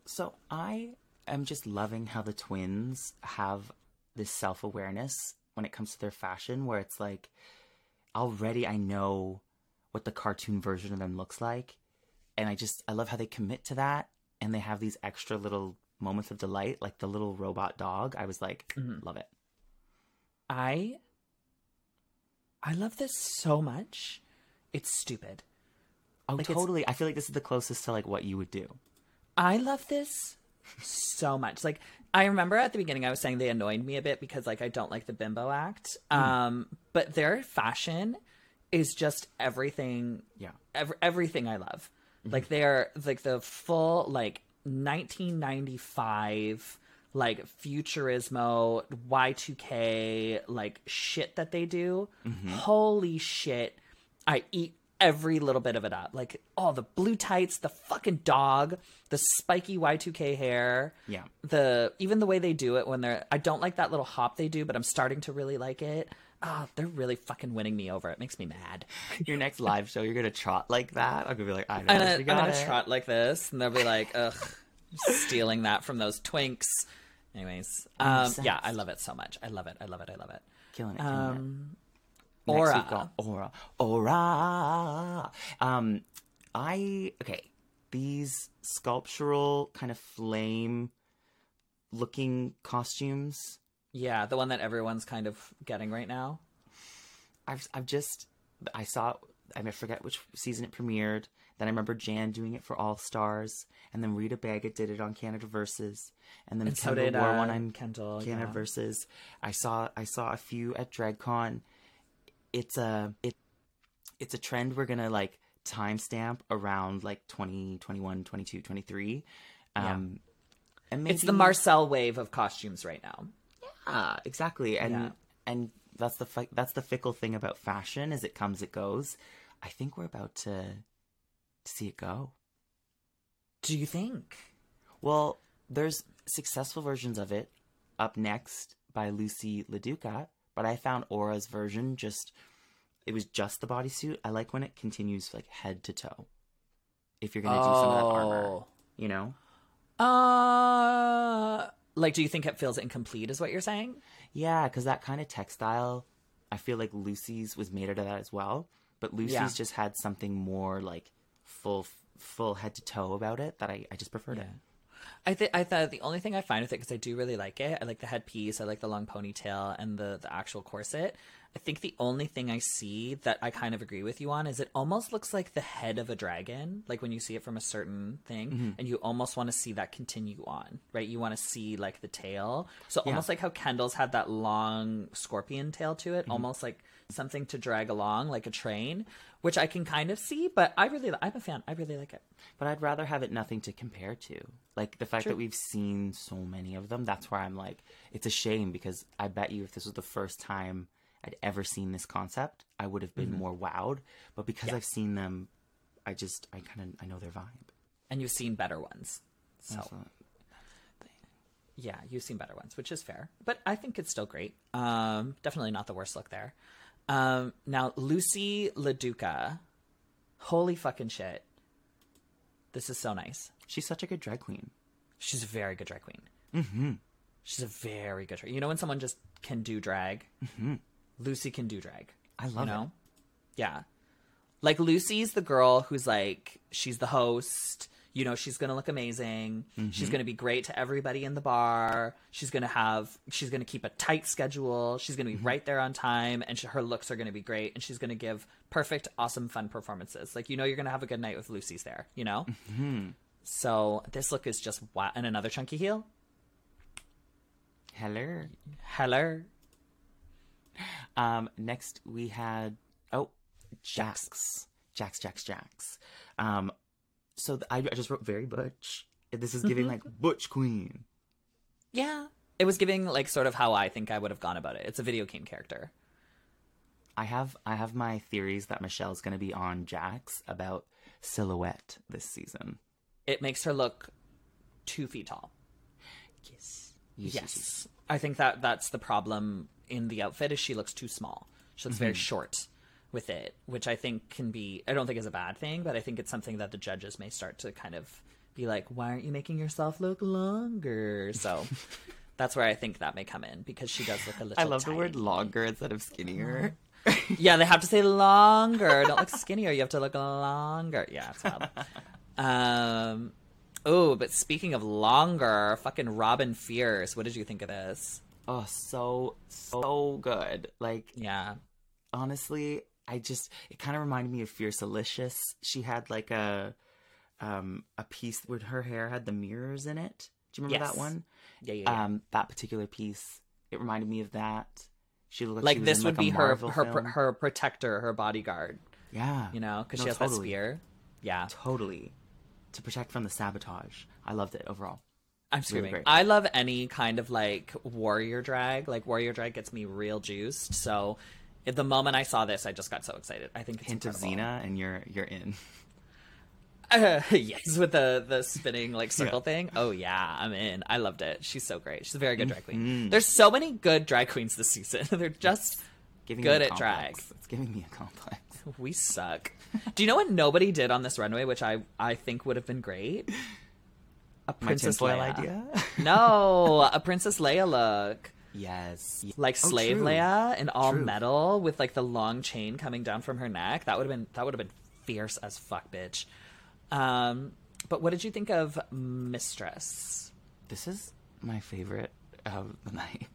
Speaker 2: So I am just loving how the twins have this self awareness when it comes to their fashion, where it's like already I know what the cartoon version of them looks like. And I just I love how they commit to that and they have these extra little moments of delight, like the little robot dog. I was like, mm-hmm. love it.
Speaker 1: I I love this so much. It's stupid.
Speaker 2: Oh,
Speaker 1: Like,
Speaker 2: totally. I feel like this is the closest to like what you would do.
Speaker 1: I love this so much. Like I remember at the beginning I was saying they annoyed me a bit because like I don't like the bimbo act. Hmm. Um but their fashion is just everything
Speaker 2: Yeah.
Speaker 1: ev- everything I love. Mm-hmm. Like they're like the full like 1995 like futurismo Y2K like shit that they do. Mm-hmm. Holy shit. I eat every little bit of it up. Like all the blue tights, the fucking dog, the spiky Y2K hair.
Speaker 2: Yeah.
Speaker 1: The even the way they do it when they're I don't like that little hop they do, but I'm starting to really like it. Ah, they're really fucking winning me over. It makes me mad.
Speaker 2: Your next live show, you're gonna trot like that. I'm gonna be like, I know.
Speaker 1: I'm gonna, I'm gonna
Speaker 2: it.
Speaker 1: trot like this, and they'll be like, "Ugh, stealing that from those twinks." Anyways, um, yeah, I love it so much. I love it. I love it. I love it.
Speaker 2: Killing it. Killing.
Speaker 1: Um,
Speaker 2: Next
Speaker 1: Aura.
Speaker 2: Aura. Aura. Um, I okay. These sculptural kind of flame looking costumes.
Speaker 1: yeah, the one that everyone's kind of getting right now.
Speaker 2: I've I've just I saw I forget which season it premiered. Then I remember Jan doing it for All Stars, and then Rita Baga did it on Canada Versus, and then
Speaker 1: And so
Speaker 2: Kendall
Speaker 1: did
Speaker 2: wore
Speaker 1: uh,
Speaker 2: one on
Speaker 1: Kendall.
Speaker 2: Canada
Speaker 1: yeah.
Speaker 2: Versus. I saw I saw a few at DragCon. It's a it it's a trend we're gonna like timestamp around like 20, 21, 22, 23. Um, and maybe,
Speaker 1: It's the Marcel wave of costumes right now.
Speaker 2: Yeah, exactly. And
Speaker 1: Yeah.
Speaker 2: and that's the fi- that's the fickle thing about fashion is it comes it goes. I think we're about to to see it go.
Speaker 1: Do you think?
Speaker 2: Well, there's successful versions of it up next by Loosey LaDuca, but I found Aura's version just it was just the bodysuit. I like when it continues like head to toe. If you're gonna do some of that armor,
Speaker 1: Oh.
Speaker 2: you know.
Speaker 1: Uh, like, do you think it feels incomplete? Is what you're saying?
Speaker 2: Yeah, because that kind of textile, I feel like Loosey's was made out of that as well. But Loosey's
Speaker 1: Yeah.
Speaker 2: just had something more like full, full head to toe about it that I, I just preferred it.
Speaker 1: I think I thought the only thing I find with it because I do really like it. I like the headpiece. I like the long ponytail and the the actual corset. I think the only thing I see that I kind of agree with you on is it almost looks like the head of a dragon, like when you see it from a certain thing, mm-hmm. and you almost want to see that continue on, right? You want to see like the tail. So almost like how Kendall's had that long scorpion tail to it, mm-hmm. almost like something to drag along, like a train, which I can kind of see. But I really, I'm a fan. I really like it.
Speaker 2: But I'd rather have it nothing to compare to. Like the fact
Speaker 1: True.
Speaker 2: that we've seen so many of them, that's where I'm like, it's a shame because I bet you if this was the first time I'd ever seen this concept, I would have been more wowed. But because I've seen them, I just, I kind of, I know their vibe.
Speaker 1: And you've seen better ones. So.
Speaker 2: So,
Speaker 1: Yeah, you've seen better ones, which is fair. But I think it's still great. Um, definitely not the worst look there. Um, now, Loosey LaDuca. Holy fucking shit. This is so nice.
Speaker 2: she's such a good drag queen.
Speaker 1: She's a very good drag queen. Mm-hmm. She's a very good drag. You know when someone just can do drag? Mm-hmm. Loosey can do drag.
Speaker 2: I love
Speaker 1: you
Speaker 2: it.
Speaker 1: know? Yeah. Like Loosey's the girl who's like she's the host. You know, she's gonna look amazing. She's gonna be great to everybody in the bar. She's gonna have she's gonna keep a tight schedule. She's gonna be right there on time, and she, her looks are gonna be great. And she's gonna give perfect, awesome, fun performances. Like you know, you're gonna have a good night with Loosey's there. You know. So this look is just wow. And another chunky heel.
Speaker 2: Hello.
Speaker 1: Hello.
Speaker 2: Um, next we had oh, Jax, Jax, Jax, Jax. Um, so th- I, I just wrote very butch. This is giving mm-hmm. like butch queen.
Speaker 1: Yeah. It was giving like sort of how I think I would have gone about it. It's a video game character.
Speaker 2: I have I have my theories that Michelle's gonna be on Jax about silhouette this season.
Speaker 1: It makes her look two feet tall.
Speaker 2: Yes.
Speaker 1: Yes. I think that that's the problem in the outfit is she looks too small. She looks very mm-hmm. short with it, which I think can be I don't think is a bad thing, but I think it's something that the judges may start to kind of be like, why aren't you making yourself look longer? So that's where I think that may come in because she does look a little
Speaker 2: I love the word longer instead of skinnier.
Speaker 1: Yeah, they have to say longer. Don't look skinnier. You have to look longer. Yeah, it's wild. um, oh, but speaking of longer, fucking Robin Fierce. What did you think of this?
Speaker 2: Oh, so so good. Like
Speaker 1: Yeah,
Speaker 2: honestly, I just it kind of reminded me of Fierce Delicious. She had like a um a piece where her hair had the mirrors in it. Do you remember
Speaker 1: Yes.
Speaker 2: that one?
Speaker 1: yeah, yeah. yeah.
Speaker 2: Um, that particular piece. It reminded me of that. She looked
Speaker 1: like
Speaker 2: like, she
Speaker 1: this
Speaker 2: in,
Speaker 1: would
Speaker 2: like,
Speaker 1: be her her
Speaker 2: film.
Speaker 1: her protector, her bodyguard.
Speaker 2: yeah,
Speaker 1: You know, because
Speaker 2: No,
Speaker 1: she has
Speaker 2: totally.
Speaker 1: that spear. Yeah,
Speaker 2: totally to protect from the sabotage. I loved it overall.
Speaker 1: I'm screaming.
Speaker 2: great.
Speaker 1: I love any kind of like warrior drag. Like warrior drag gets me real juiced. So, at the moment I saw this, I just got so excited. I think it's
Speaker 2: Hint of
Speaker 1: incredible.
Speaker 2: Xena, and you're you're in.
Speaker 1: Uh, yes, with the the spinning like circle
Speaker 2: Yeah.
Speaker 1: thing. Oh yeah, I'm in. I loved it. She's so great. She's a very good drag queen.
Speaker 2: Mm-hmm.
Speaker 1: There's so many good drag queens this season. They're just
Speaker 2: Giving
Speaker 1: Good
Speaker 2: me a
Speaker 1: at drag.
Speaker 2: complex. It's giving me a complex.
Speaker 1: we suck. Do you know what nobody did on this runway, which I I think would have been great? A Princess Leia.
Speaker 2: idea.
Speaker 1: No, a Princess Leia look.
Speaker 2: Yes.
Speaker 1: like
Speaker 2: Oh,
Speaker 1: slave
Speaker 2: true.
Speaker 1: Leia in all
Speaker 2: True.
Speaker 1: metal with like the long chain coming down from her neck. That would have been that would have been fierce as fuck, bitch. Um, but what did you think of Mistress?
Speaker 2: This is my favorite of the night.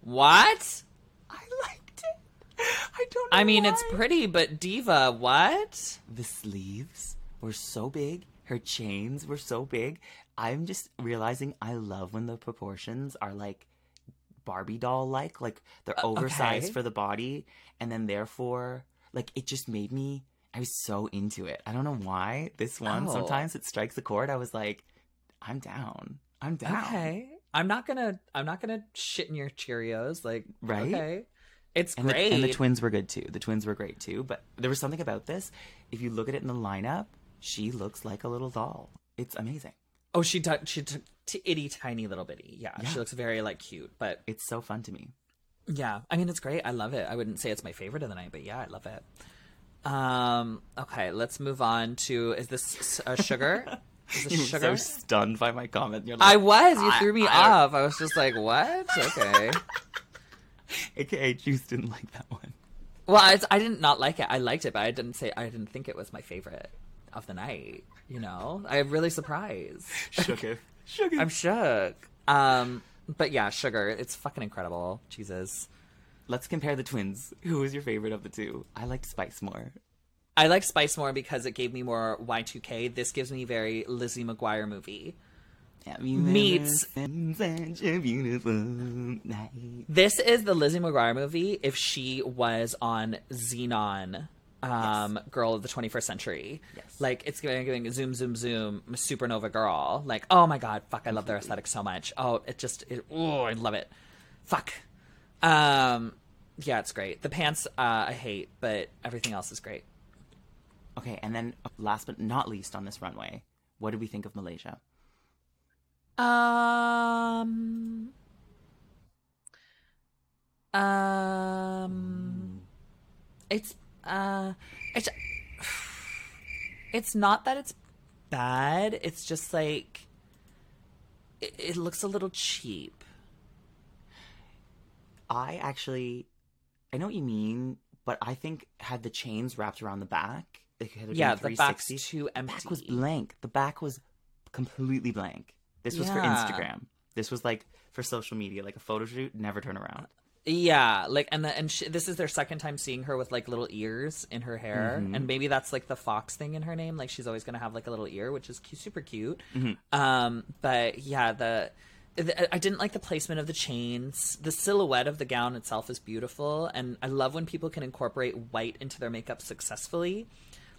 Speaker 1: What?
Speaker 2: I liked it. I don't. Know
Speaker 1: I mean, it's pretty, but diva, what?
Speaker 2: The sleeves were so big. Her chains were so big. I'm just realizing I love when the proportions are like Barbie doll like, like they're oversized
Speaker 1: okay.
Speaker 2: for the body, and then therefore, like it just made me. I was so into it. I don't know why. This one
Speaker 1: Oh.
Speaker 2: sometimes it strikes a chord. I was like, I'm down. I'm down.
Speaker 1: Okay, I'm not gonna I'm not gonna shit in your Cheerios. Like,
Speaker 2: Right?
Speaker 1: Okay, it's
Speaker 2: And the,
Speaker 1: great.
Speaker 2: and the twins were good too. The twins were great too. But there was something about this. If you look at it in the lineup, she looks like a little doll. It's amazing.
Speaker 1: Oh, she took she took t- itty tiny little bitty. Yeah,
Speaker 2: Yeah.
Speaker 1: she looks very like cute, but
Speaker 2: It's so fun to me.
Speaker 1: Yeah, I mean it's great. I love it. I wouldn't say it's my favorite of the night, but yeah, I love it. Um, okay, let's move on to is this uh, sugar? Is
Speaker 2: You were
Speaker 1: sugar?
Speaker 2: so stunned by my comment. You're like,
Speaker 1: I was. You threw me
Speaker 2: I-
Speaker 1: off. I was just like, "What?" Okay.
Speaker 2: AKA Juice didn't like that one.
Speaker 1: Well, I, I didn't not like it. I liked it, but I didn't say I didn't think it was my favorite of the night. You know, I'm really surprised.
Speaker 2: Sugar. Sugar.
Speaker 1: I'm shook. Um, but yeah, sugar. It's fucking incredible. Jesus.
Speaker 2: Let's compare the twins. Who was your favorite of the two? I liked Spice more.
Speaker 1: I like Spice more because it gave me more Y2K. This gives me very Lizzie McGuire movie. Meets-
Speaker 2: ever seen such a beautiful night?
Speaker 1: This is the Lizzie McGuire movie if she was on Xenon, um, Girl of the 21st Century.
Speaker 2: Yes.
Speaker 1: Like, it's giving, giving zoom, zoom, zoom, Supernova Girl. Like, oh my god, fuck, I love their aesthetic so much. Oh, it just, it, oh, I love it. Fuck. Um, yeah, it's great. The pants, uh, I hate, but everything else is great.
Speaker 2: Okay, and then last but not least on this runway, what did we think of Malaysia?
Speaker 1: Um. Um. It's uh. It's. It's not that it's bad. It's just like. It, it looks a little cheap.
Speaker 2: I actually, I know what you mean, but I think had the chains wrapped around the back, it had been
Speaker 1: Yeah, the back's
Speaker 2: 360,
Speaker 1: too
Speaker 2: the back was blank. The back was completely blank. This was for Instagram. This was like for social media, like a photo shoot. Never turn around.
Speaker 1: Yeah, like and the, and she, this is their second time seeing her with like little ears in her hair,
Speaker 2: Mm-hmm.
Speaker 1: and maybe that's like the fox thing in her name. Like she's always gonna have like a little ear, which is cu- super cute.
Speaker 2: Mm-hmm.
Speaker 1: Um, but yeah, the, the I didn't like the placement of the chains. The silhouette of the gown itself is beautiful, and I love when people can incorporate white into their makeup successfully.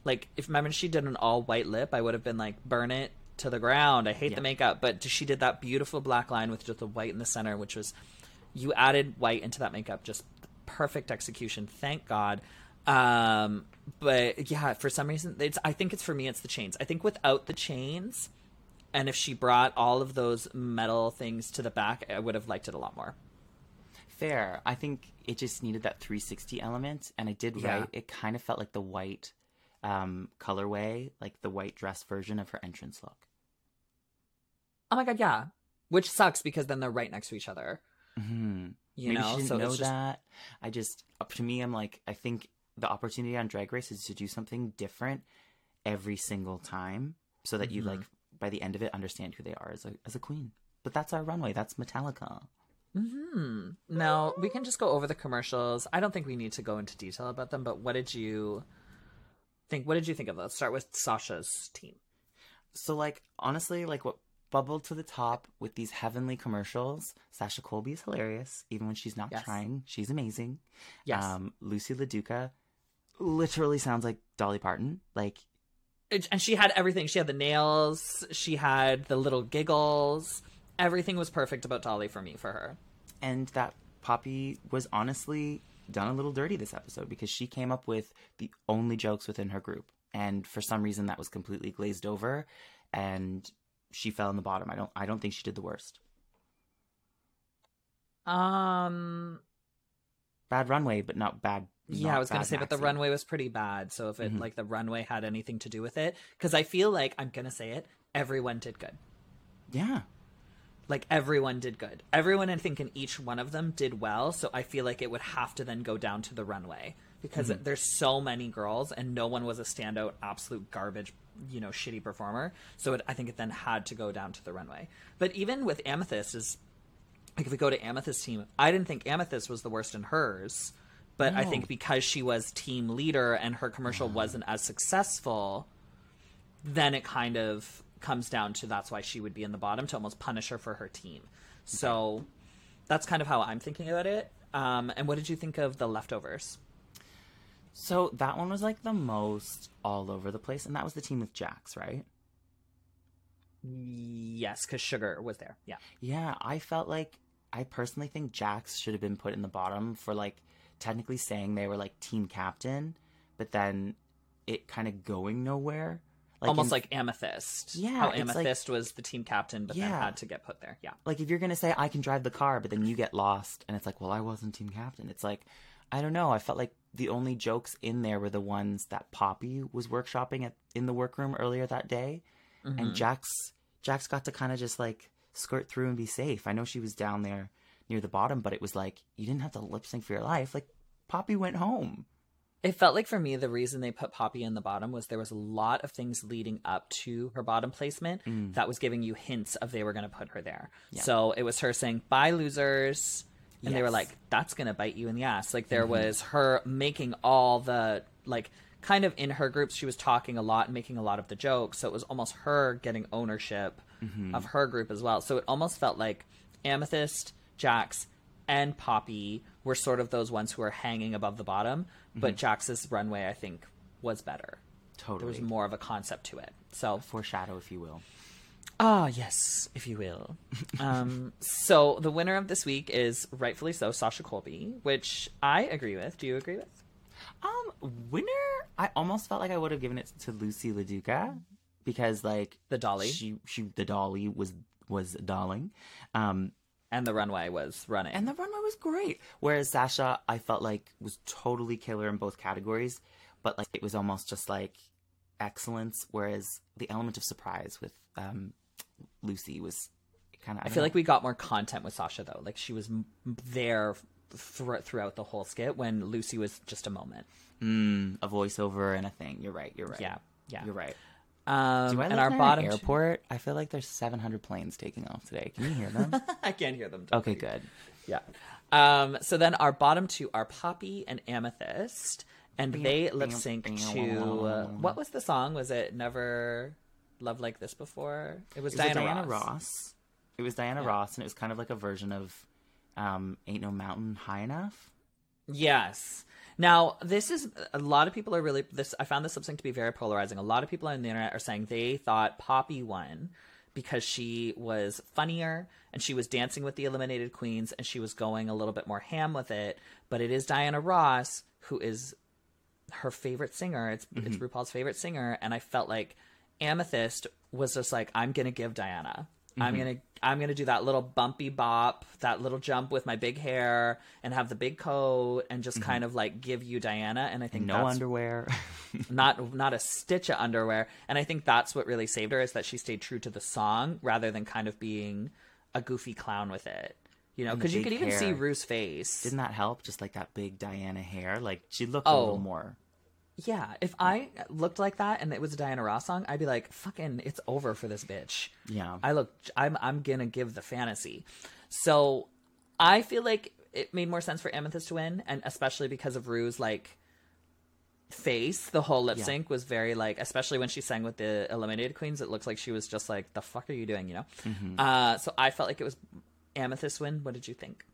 Speaker 1: Like if remember she did an all white lip, I would have been like burn it to the ground. I hate
Speaker 2: Yeah.
Speaker 1: the makeup, but she did that beautiful black line with just the white in the center, which was you added white into that makeup just perfect execution thank god um but yeah for some reason it's i think it's for me it's the chains i think without the chains and if she brought all of those metal things to the back i would have liked it a lot more
Speaker 2: Fair. I think it just needed that 360 element, and I did
Speaker 1: Yeah.
Speaker 2: right. It kind of felt like the white um, colorway, like the white dress version of her entrance look.
Speaker 1: oh my god yeah which sucks because then they're right next to each other
Speaker 2: hmm
Speaker 1: You
Speaker 2: Maybe
Speaker 1: know,
Speaker 2: she didn't
Speaker 1: so
Speaker 2: know
Speaker 1: just
Speaker 2: that. I just up to me, I'm like, I think the opportunity on Drag Race is to do something different every single time, so that you
Speaker 1: Mm-hmm.
Speaker 2: like by the end of it understand who they are as a as a queen. But that's our runway. That's Metallica. Hmm.
Speaker 1: No. We can just go over the commercials. I don't think we need to go into detail about them. But what did you think? What did you think of? Let's start with Sasha's team.
Speaker 2: So like honestly, like what bubbled to the top with these heavenly commercials. Sasha Colby is hilarious, even when she's not
Speaker 1: Yes.
Speaker 2: trying. She's amazing.
Speaker 1: Yes.
Speaker 2: Um, Loosey LaDuca literally sounds like Dolly Parton. Like
Speaker 1: It- and she had everything. She had the nails. She had the little giggles. Everything was perfect about Dolly for me for her.
Speaker 2: and that Poppy was honestly done a little dirty this episode because she came up with the only jokes within her group, and for some reason that was completely glazed over, and she fell in the bottom. I don't. I don't think she did the worst.
Speaker 1: Um.
Speaker 2: Bad runway, but not bad.
Speaker 1: Yeah,
Speaker 2: not
Speaker 1: I was gonna
Speaker 2: bad
Speaker 1: say, but the runway was pretty bad. So if it
Speaker 2: Mhm.
Speaker 1: like the runway had anything to do with it, because I feel like I'm gonna say it, everyone did good.
Speaker 2: Yeah,
Speaker 1: Like everyone did good. Everyone, I think, in each one of them did well. So I feel like it would have to then go down to the runway because there's so many girls and no one was a standout, absolute garbage, you know, shitty performer. So it, I think it then had to go down to the runway. But even with Amethyst, is like if we go to Amethyst's team, I didn't think Amethyst was the worst in hers. But I think because she was team leader and her commercial wasn't as successful, then it kind of comes down to that's why she would be in the bottom to almost punish her for her team. So that's kind of how I'm thinking about it. Um, and what did you think of the leftovers?
Speaker 2: So that one was like the most all over the place, and that was the team with Jax, right?
Speaker 1: Yes, because Sugar was there. Yeah.
Speaker 2: Yeah, I felt like I personally think Jax should have been put in the bottom for like technically saying they were like team captain, but then it kind of going nowhere. Like
Speaker 1: Almost
Speaker 2: in-
Speaker 1: like Amethyst.
Speaker 2: Yeah,
Speaker 1: How
Speaker 2: it's like-
Speaker 1: Amethyst was the team captain, but then had to get put there. Yeah.
Speaker 2: like if you're gonna say I can drive the car, but then you get lost, and it's like, well, I wasn't team captain. It's like, I don't know. I felt like the only jokes in there were the ones that Poppy was workshopping at in the workroom earlier that day,
Speaker 1: Mm-hmm.
Speaker 2: and Jax Jax got to kind of just like skirt through and be safe. I know she was down there near the bottom, but it was like you didn't have to lip sync for your life. Like Poppy went home.
Speaker 1: It felt like for me, the reason they put Poppy in the bottom was there was a lot of things leading up to her bottom placement that was giving you hints of they were going to put her there. So it was her saying, bye, losers. And they were like, that's going to bite you in the ass. Like there mm-hmm. was her making all the, like, kind of in her groups, she was talking a lot and making a lot of the jokes. So it was almost her getting ownership mm-hmm. of her group as well. So it almost felt like Amethyst, Jax, and Poppy were sort of those ones who were hanging above the bottom, but mm-hmm. Jax's runway, I think, was better.
Speaker 2: Totally.
Speaker 1: There was more of a concept to it. So,
Speaker 2: Foreshadow, if you will.
Speaker 1: Ah, yes, if you will. um, so the winner of this week is rightfully so Sasha Colby, which I agree with. Do you agree with?
Speaker 2: Um, winner. I almost felt like I would have given it to Loosey LaDuca because, like,
Speaker 1: The Dolly.
Speaker 2: she she the dolly was was darling, um,
Speaker 1: And the runway was running.
Speaker 2: and the runway was great. Whereas Sasha, I felt like was totally killer in both categories, but like it was almost just like excellence. Whereas the element of surprise with um, Loosey was kind of.
Speaker 1: I feel like we got more content with Sasha though. Like she was m- there thr- throughout the whole skit when Loosey was just a moment.
Speaker 2: mm, a voiceover and a thing. You're right. You're right.
Speaker 1: Yeah, yeah.
Speaker 2: You're right.
Speaker 1: Um,
Speaker 2: Do I
Speaker 1: and our bottom
Speaker 2: airport? I feel like there's 700 planes taking off today. Can you hear them?
Speaker 1: I can't hear them.
Speaker 2: okay, good.
Speaker 1: Yeah. Um, so then our bottom two are Poppy and Amethyst, and they lip sync to uh, what was the song? Was it Never Loved Like This Before? It was
Speaker 2: It
Speaker 1: Diana,
Speaker 2: Diana
Speaker 1: Ross.
Speaker 2: Ross. It was Diana Ross, and it was kind of like a version of um, "Ain't No Mountain High Enough."
Speaker 1: Yes. Now, this is a lot of people are really this. I found this lip sync to be very polarizing. A lot of people on the internet are saying they thought Poppy won because she was funnier and she was dancing with the eliminated queens and she was going a little bit more ham with it. But it is Diana Ross who is her favorite singer. It's it's RuPaul's favorite singer, and I felt like Amethyst was just like, I'm gonna give Diana. I'm mm-hmm. gonna I'm gonna do that little bumpy bop, that little jump with my big hair, and have the big coat, and just mm-hmm. kind of like give you Diana. And I think
Speaker 2: No
Speaker 1: that's
Speaker 2: underwear.
Speaker 1: not not a stitch of underwear. And I think that's what really saved her is that she stayed true to the song rather than kind of being a goofy clown with it. You know, because you could even see. Rue's face.
Speaker 2: Didn't that help? Just like that big Diana hair. Like she looked
Speaker 1: Oh.
Speaker 2: a little oh. more.
Speaker 1: Yeah, if I looked like that and it was a Diana Ross song, I'd be like, "Fucking, it's over for this bitch."
Speaker 2: Yeah.
Speaker 1: I look, I'm, I'm gonna give the fantasy. So, I feel like it made more sense for Amethyst to win, and especially because of Rue's like face. The whole lip
Speaker 2: Yeah.
Speaker 1: sync was very like, especially when she sang with the eliminated queens. It looks like she was just like, "The fuck are you doing?" You know.
Speaker 2: Mm-hmm.
Speaker 1: Uh, so I felt like it was Amethyst win. What did you think?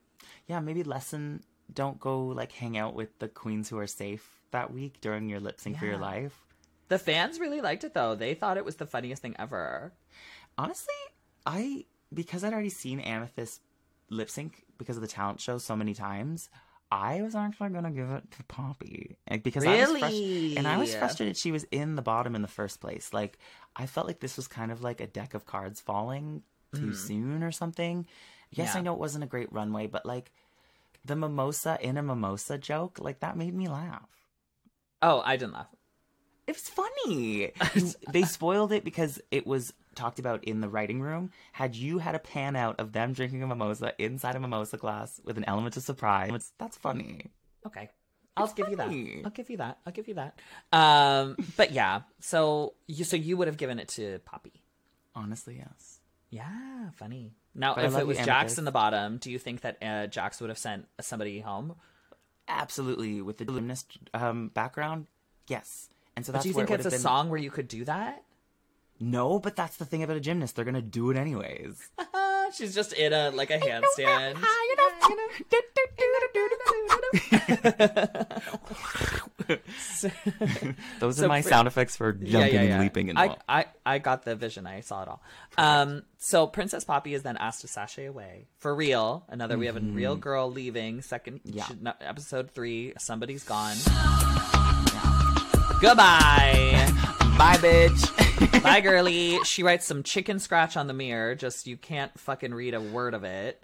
Speaker 2: yeah, maybe lesson don't go like hang out with the queens who are safe that week during your lip sync for your life.
Speaker 1: The fans really liked it though. They thought it was the funniest thing ever.
Speaker 2: Honestly, I because I'd already seen Amethyst lip sync because of the talent show so many times. I was actually gonna give it to Poppy like, because I was frus-
Speaker 1: Really?
Speaker 2: and I was frustrated she was in the bottom in the first place. Like I felt like this was kind of like a deck of cards falling too mm. soon or something. Yes.
Speaker 1: Yeah.
Speaker 2: I know it wasn't a great runway, but like the mimosa in a mimosa joke, like that made me laugh.
Speaker 1: Oh, I didn't laugh.
Speaker 2: It was funny. they spoiled it because it was talked about in the writing room. Had you had a pan out of them drinking a mimosa inside a mimosa glass with an element of surprise, that's funny.
Speaker 1: Okay. I'll
Speaker 2: It's
Speaker 1: give you that. I'll give you that. I'll give you that. Um, but yeah, so you so you would have given it to Poppy.
Speaker 2: Honestly, yes.
Speaker 1: Yeah, funny. Now,
Speaker 2: But
Speaker 1: if it was Jax in the bottom, do you think that uh, Jax would have sent somebody home?
Speaker 2: Absolutely. With the gymnast um, background, yes. And so
Speaker 1: But
Speaker 2: that's
Speaker 1: do you
Speaker 2: where
Speaker 1: think
Speaker 2: it
Speaker 1: it's a
Speaker 2: been-
Speaker 1: song where you could do that?
Speaker 2: No, but that's the thing about a gymnast. They're gonna do it anyways.
Speaker 1: She's just in a like a handstand.
Speaker 2: Those
Speaker 1: So
Speaker 2: are my
Speaker 1: for-
Speaker 2: sound effects for jumping and leaping and
Speaker 1: I,
Speaker 2: all.
Speaker 1: I, I got the vision. I saw it all. Um, so Princess Poppy is then asked to sashay away for real. Another we have a real girl leaving. Second,
Speaker 2: Mm-hmm. Yeah.
Speaker 1: episode three. Somebody's gone. Goodbye.
Speaker 2: Bye, bitch.
Speaker 1: Bye, girly. She writes some chicken scratch on the mirror. Just you can't fucking read a word of it.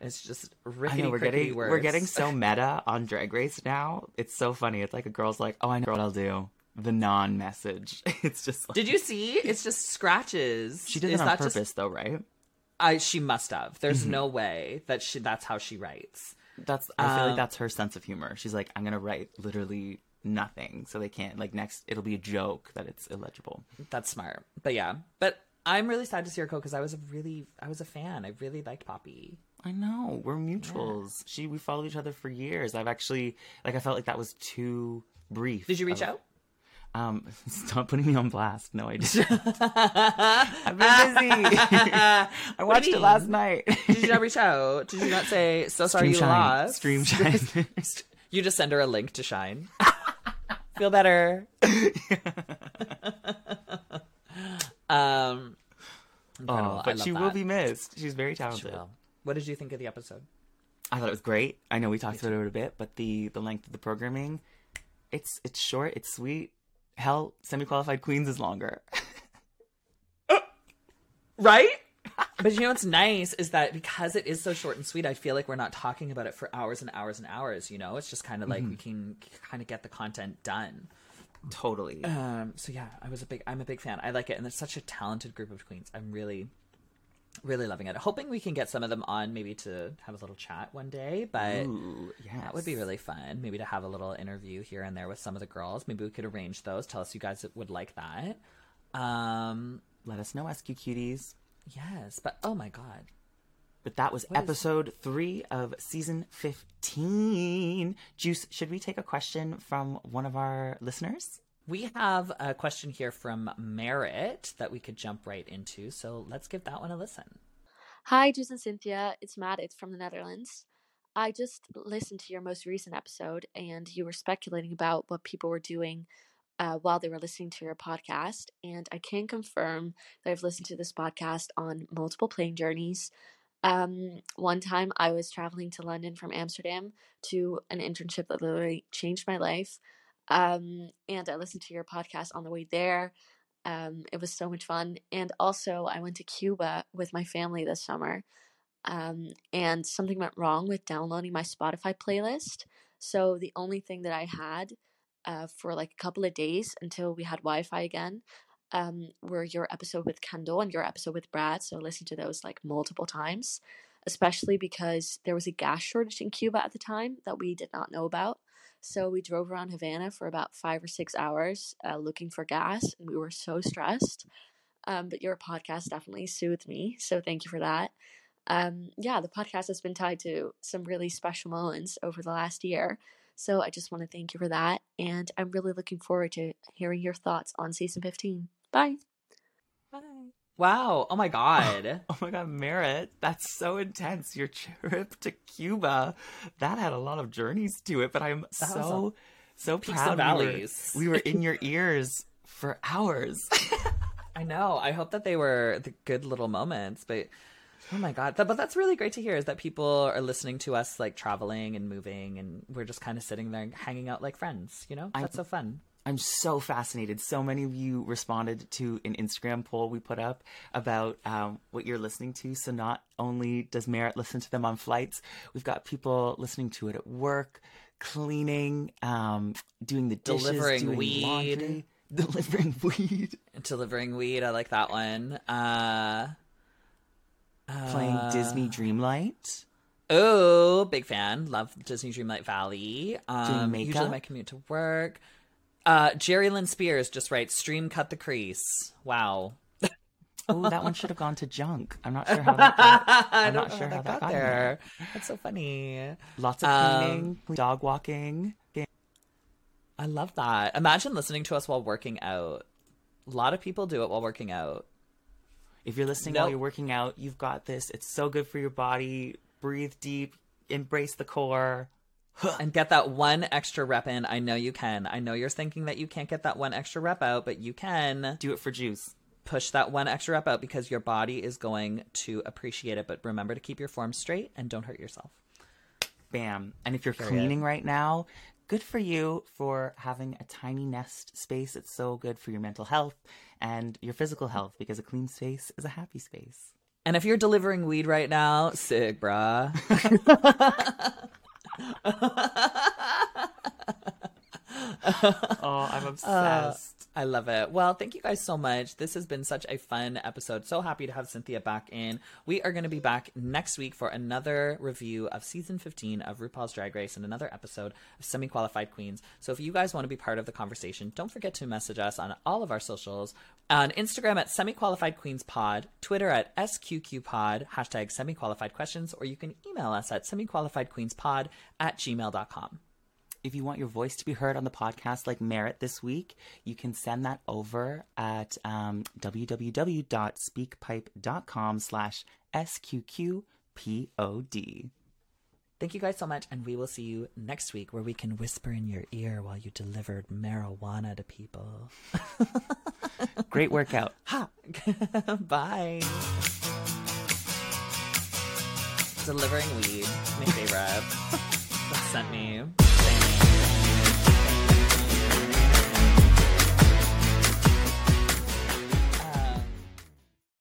Speaker 1: It's just
Speaker 2: I know we're getting
Speaker 1: words.
Speaker 2: we're getting so meta on Drag Race now. It's so funny. It's like a girl's like, "Oh, I know what I'll do." The non-message. It's just like,
Speaker 1: Did you see? It's just scratches.
Speaker 2: she did
Speaker 1: Is
Speaker 2: it on
Speaker 1: that
Speaker 2: purpose,
Speaker 1: just-
Speaker 2: though, right?
Speaker 1: I she must have. There's
Speaker 2: Mm-hmm.
Speaker 1: no way that she that's how she writes.
Speaker 2: That's I feel
Speaker 1: Um,
Speaker 2: like that's her sense of humor. She's like, "I'm gonna write literally nothing, so they can't like next. It'll be a joke that it's illegible."
Speaker 1: That's smart. But yeah. But I'm really sad to see her go because I was a really I was a fan. I really liked Poppy.
Speaker 2: I know we're mutuals. She we followed each other for years. I've actually like I felt like that was too brief.
Speaker 1: Did you reach
Speaker 2: of-
Speaker 1: out?
Speaker 2: Um, stop putting me on blast. No, I didn't. I've been busy. I watched it last night.
Speaker 1: Did you not reach out? Did you not say so sorry
Speaker 2: Stream
Speaker 1: you
Speaker 2: shine.
Speaker 1: lost?
Speaker 2: Stream shine.
Speaker 1: You just send her a link to Shine. Feel better. um, incredible.
Speaker 2: oh,
Speaker 1: I
Speaker 2: but she will be missed. She's very
Speaker 1: She
Speaker 2: talented.
Speaker 1: will. What did you think of the episode?
Speaker 2: I thought it was great. I know we talked about it a bit, but the the length of the programming, it's it's short, it's sweet. Hell, semi qualified queens is longer.
Speaker 1: Right? but you know what's nice is that because it is so short and sweet, I feel like we're not talking about it for hours and hours and hours. You know, it's just kind of like we can kind of get the content done.
Speaker 2: totally.
Speaker 1: Um, so yeah, I was a big, I'm a big fan. I like it, and there's such a talented group of queens. I'm really, really loving it. Hoping we can get some of them on, maybe to have a little chat one day. But
Speaker 2: Ooh, yes.
Speaker 1: that would be really fun. Maybe to have a little interview here and there with some of the girls. Maybe we could arrange those. Tell us you guys would like that. Um,
Speaker 2: Let us know, SQ cuties.
Speaker 1: yes, but oh my god,
Speaker 2: But that was
Speaker 1: What is-
Speaker 2: episode three of season 15. Juice, should we take a question from one of our listeners?
Speaker 1: We have a question here from Merritt that we could jump right into. So let's give that one a listen.
Speaker 5: Hi, and Cynthia. It's Matt. It's from the Netherlands. I just listened to your most recent episode, and you were speculating about what people were doing uh, while they were listening to your podcast. And I can confirm that I've listened to this podcast on multiple plane journeys. Um, one time I was traveling to London from Amsterdam to an internship that literally changed my life. Um, and I listened to your podcast on the way there. Um, it was so much fun. And also, I went to Cuba with my family this summer. Um, and something went wrong with downloading my Spotify playlist. So the only thing that I had uh, for like a couple of days until we had Wi Fi again um, were your episode with Kendall and your episode with Brad. So I listened to those like multiple times. especially because there was a gas shortage in Cuba at the time that we did not know about. So we drove around Havana for about five or six hours uh, looking for gas, and we were so stressed. Um, but your podcast definitely soothed me, so thank you for that. Um, yeah, the podcast has been tied to some really special moments over the last year. So I just want to thank you for that. And I'm really looking forward to hearing your thoughts on season 15. Bye.
Speaker 1: Bye. Wow. Oh my God.
Speaker 2: Oh my god, Merritt, that's so intense. Your trip to Cuba, that had a lot of journeys to it, but I'm
Speaker 1: That
Speaker 2: so so proud
Speaker 1: and
Speaker 2: we were,
Speaker 1: valleys.
Speaker 2: we were in your ears for hours.
Speaker 1: I know. I hope that they were the good little moments, but oh my god! But that's really great to hear is that people are listening to us like traveling and moving, and we're just kind of sitting there hanging out like friends. You know, that's so fun.
Speaker 2: I'm so fascinated. So many of you responded to an Instagram poll we put up about um, what you're listening to. So not only does Merritt listen to them on flights, we've got people listening to it at work, cleaning, um, doing the dishes,
Speaker 1: Delivering
Speaker 2: doing
Speaker 1: weed.
Speaker 2: laundry, delivering weed,
Speaker 1: Delivering weed, I like that one. Uh,
Speaker 2: playing Disney Dreamlight.
Speaker 1: oh, big fan. Love Disney Dreamlight Valley. Um,
Speaker 2: makeup?
Speaker 1: usually my commute to work. Uh, Jerry Lynn Spears just writes stream cut the crease. Wow.
Speaker 2: Oh, that one should have gone to junk. I'm not sure how that got. I'm
Speaker 1: don't
Speaker 2: sure
Speaker 1: how
Speaker 2: how
Speaker 1: that got
Speaker 2: got in
Speaker 1: there. That's so funny.
Speaker 2: Lots of
Speaker 1: Um,
Speaker 2: cleaning, dog walking.
Speaker 1: I love that. Imagine listening to us while working out. A lot of people do it while working out.
Speaker 2: If you're listening
Speaker 1: Nope.
Speaker 2: while you're working out, you've got this. It's so good for your body. Breathe deep, embrace the core.
Speaker 1: And get that one extra rep in. I know you can. I know you're thinking that you can't get that one extra rep out, but you can
Speaker 2: Do it for juice.
Speaker 1: push that one extra rep out because your body is going to appreciate it. But remember to keep your form straight and don't hurt yourself.
Speaker 2: Bam. And if you're
Speaker 1: Period.
Speaker 2: cleaning right now, good for you for having a tiny nest space. It's so good for your mental health and your physical health because a clean space is a happy space.
Speaker 1: And if you're delivering weed right now, sick, bruh.
Speaker 2: Oh, I'm uh, obsessed.
Speaker 1: I love it. Well, thank you guys so much. This has been such a fun episode. So happy to have Cynthia back in. We are going to be back next week for another review of season 15 of RuPaul's Drag Race and another episode of Semi Qualified Queens. So if you guys want to be part of the conversation, don't forget to message us on all of our socials on Instagram at Semi Qualified Queens Pod, Twitter at SQQ Pod, hashtag Semi Qualified Questions, or you can email us at Semi Qualified Queens Pod at gmail.com.
Speaker 2: if you want your voice to be heard on the podcast like Merritt this week, you can send that over at um, www.speakpipe.com slash sqqpod.
Speaker 1: Thank you guys so much, and we will see you next week where we can whisper in your ear while you delivered marijuana to people.
Speaker 2: Great workout. Ha!
Speaker 1: Bye. Delivering weed, my favorite. sent me.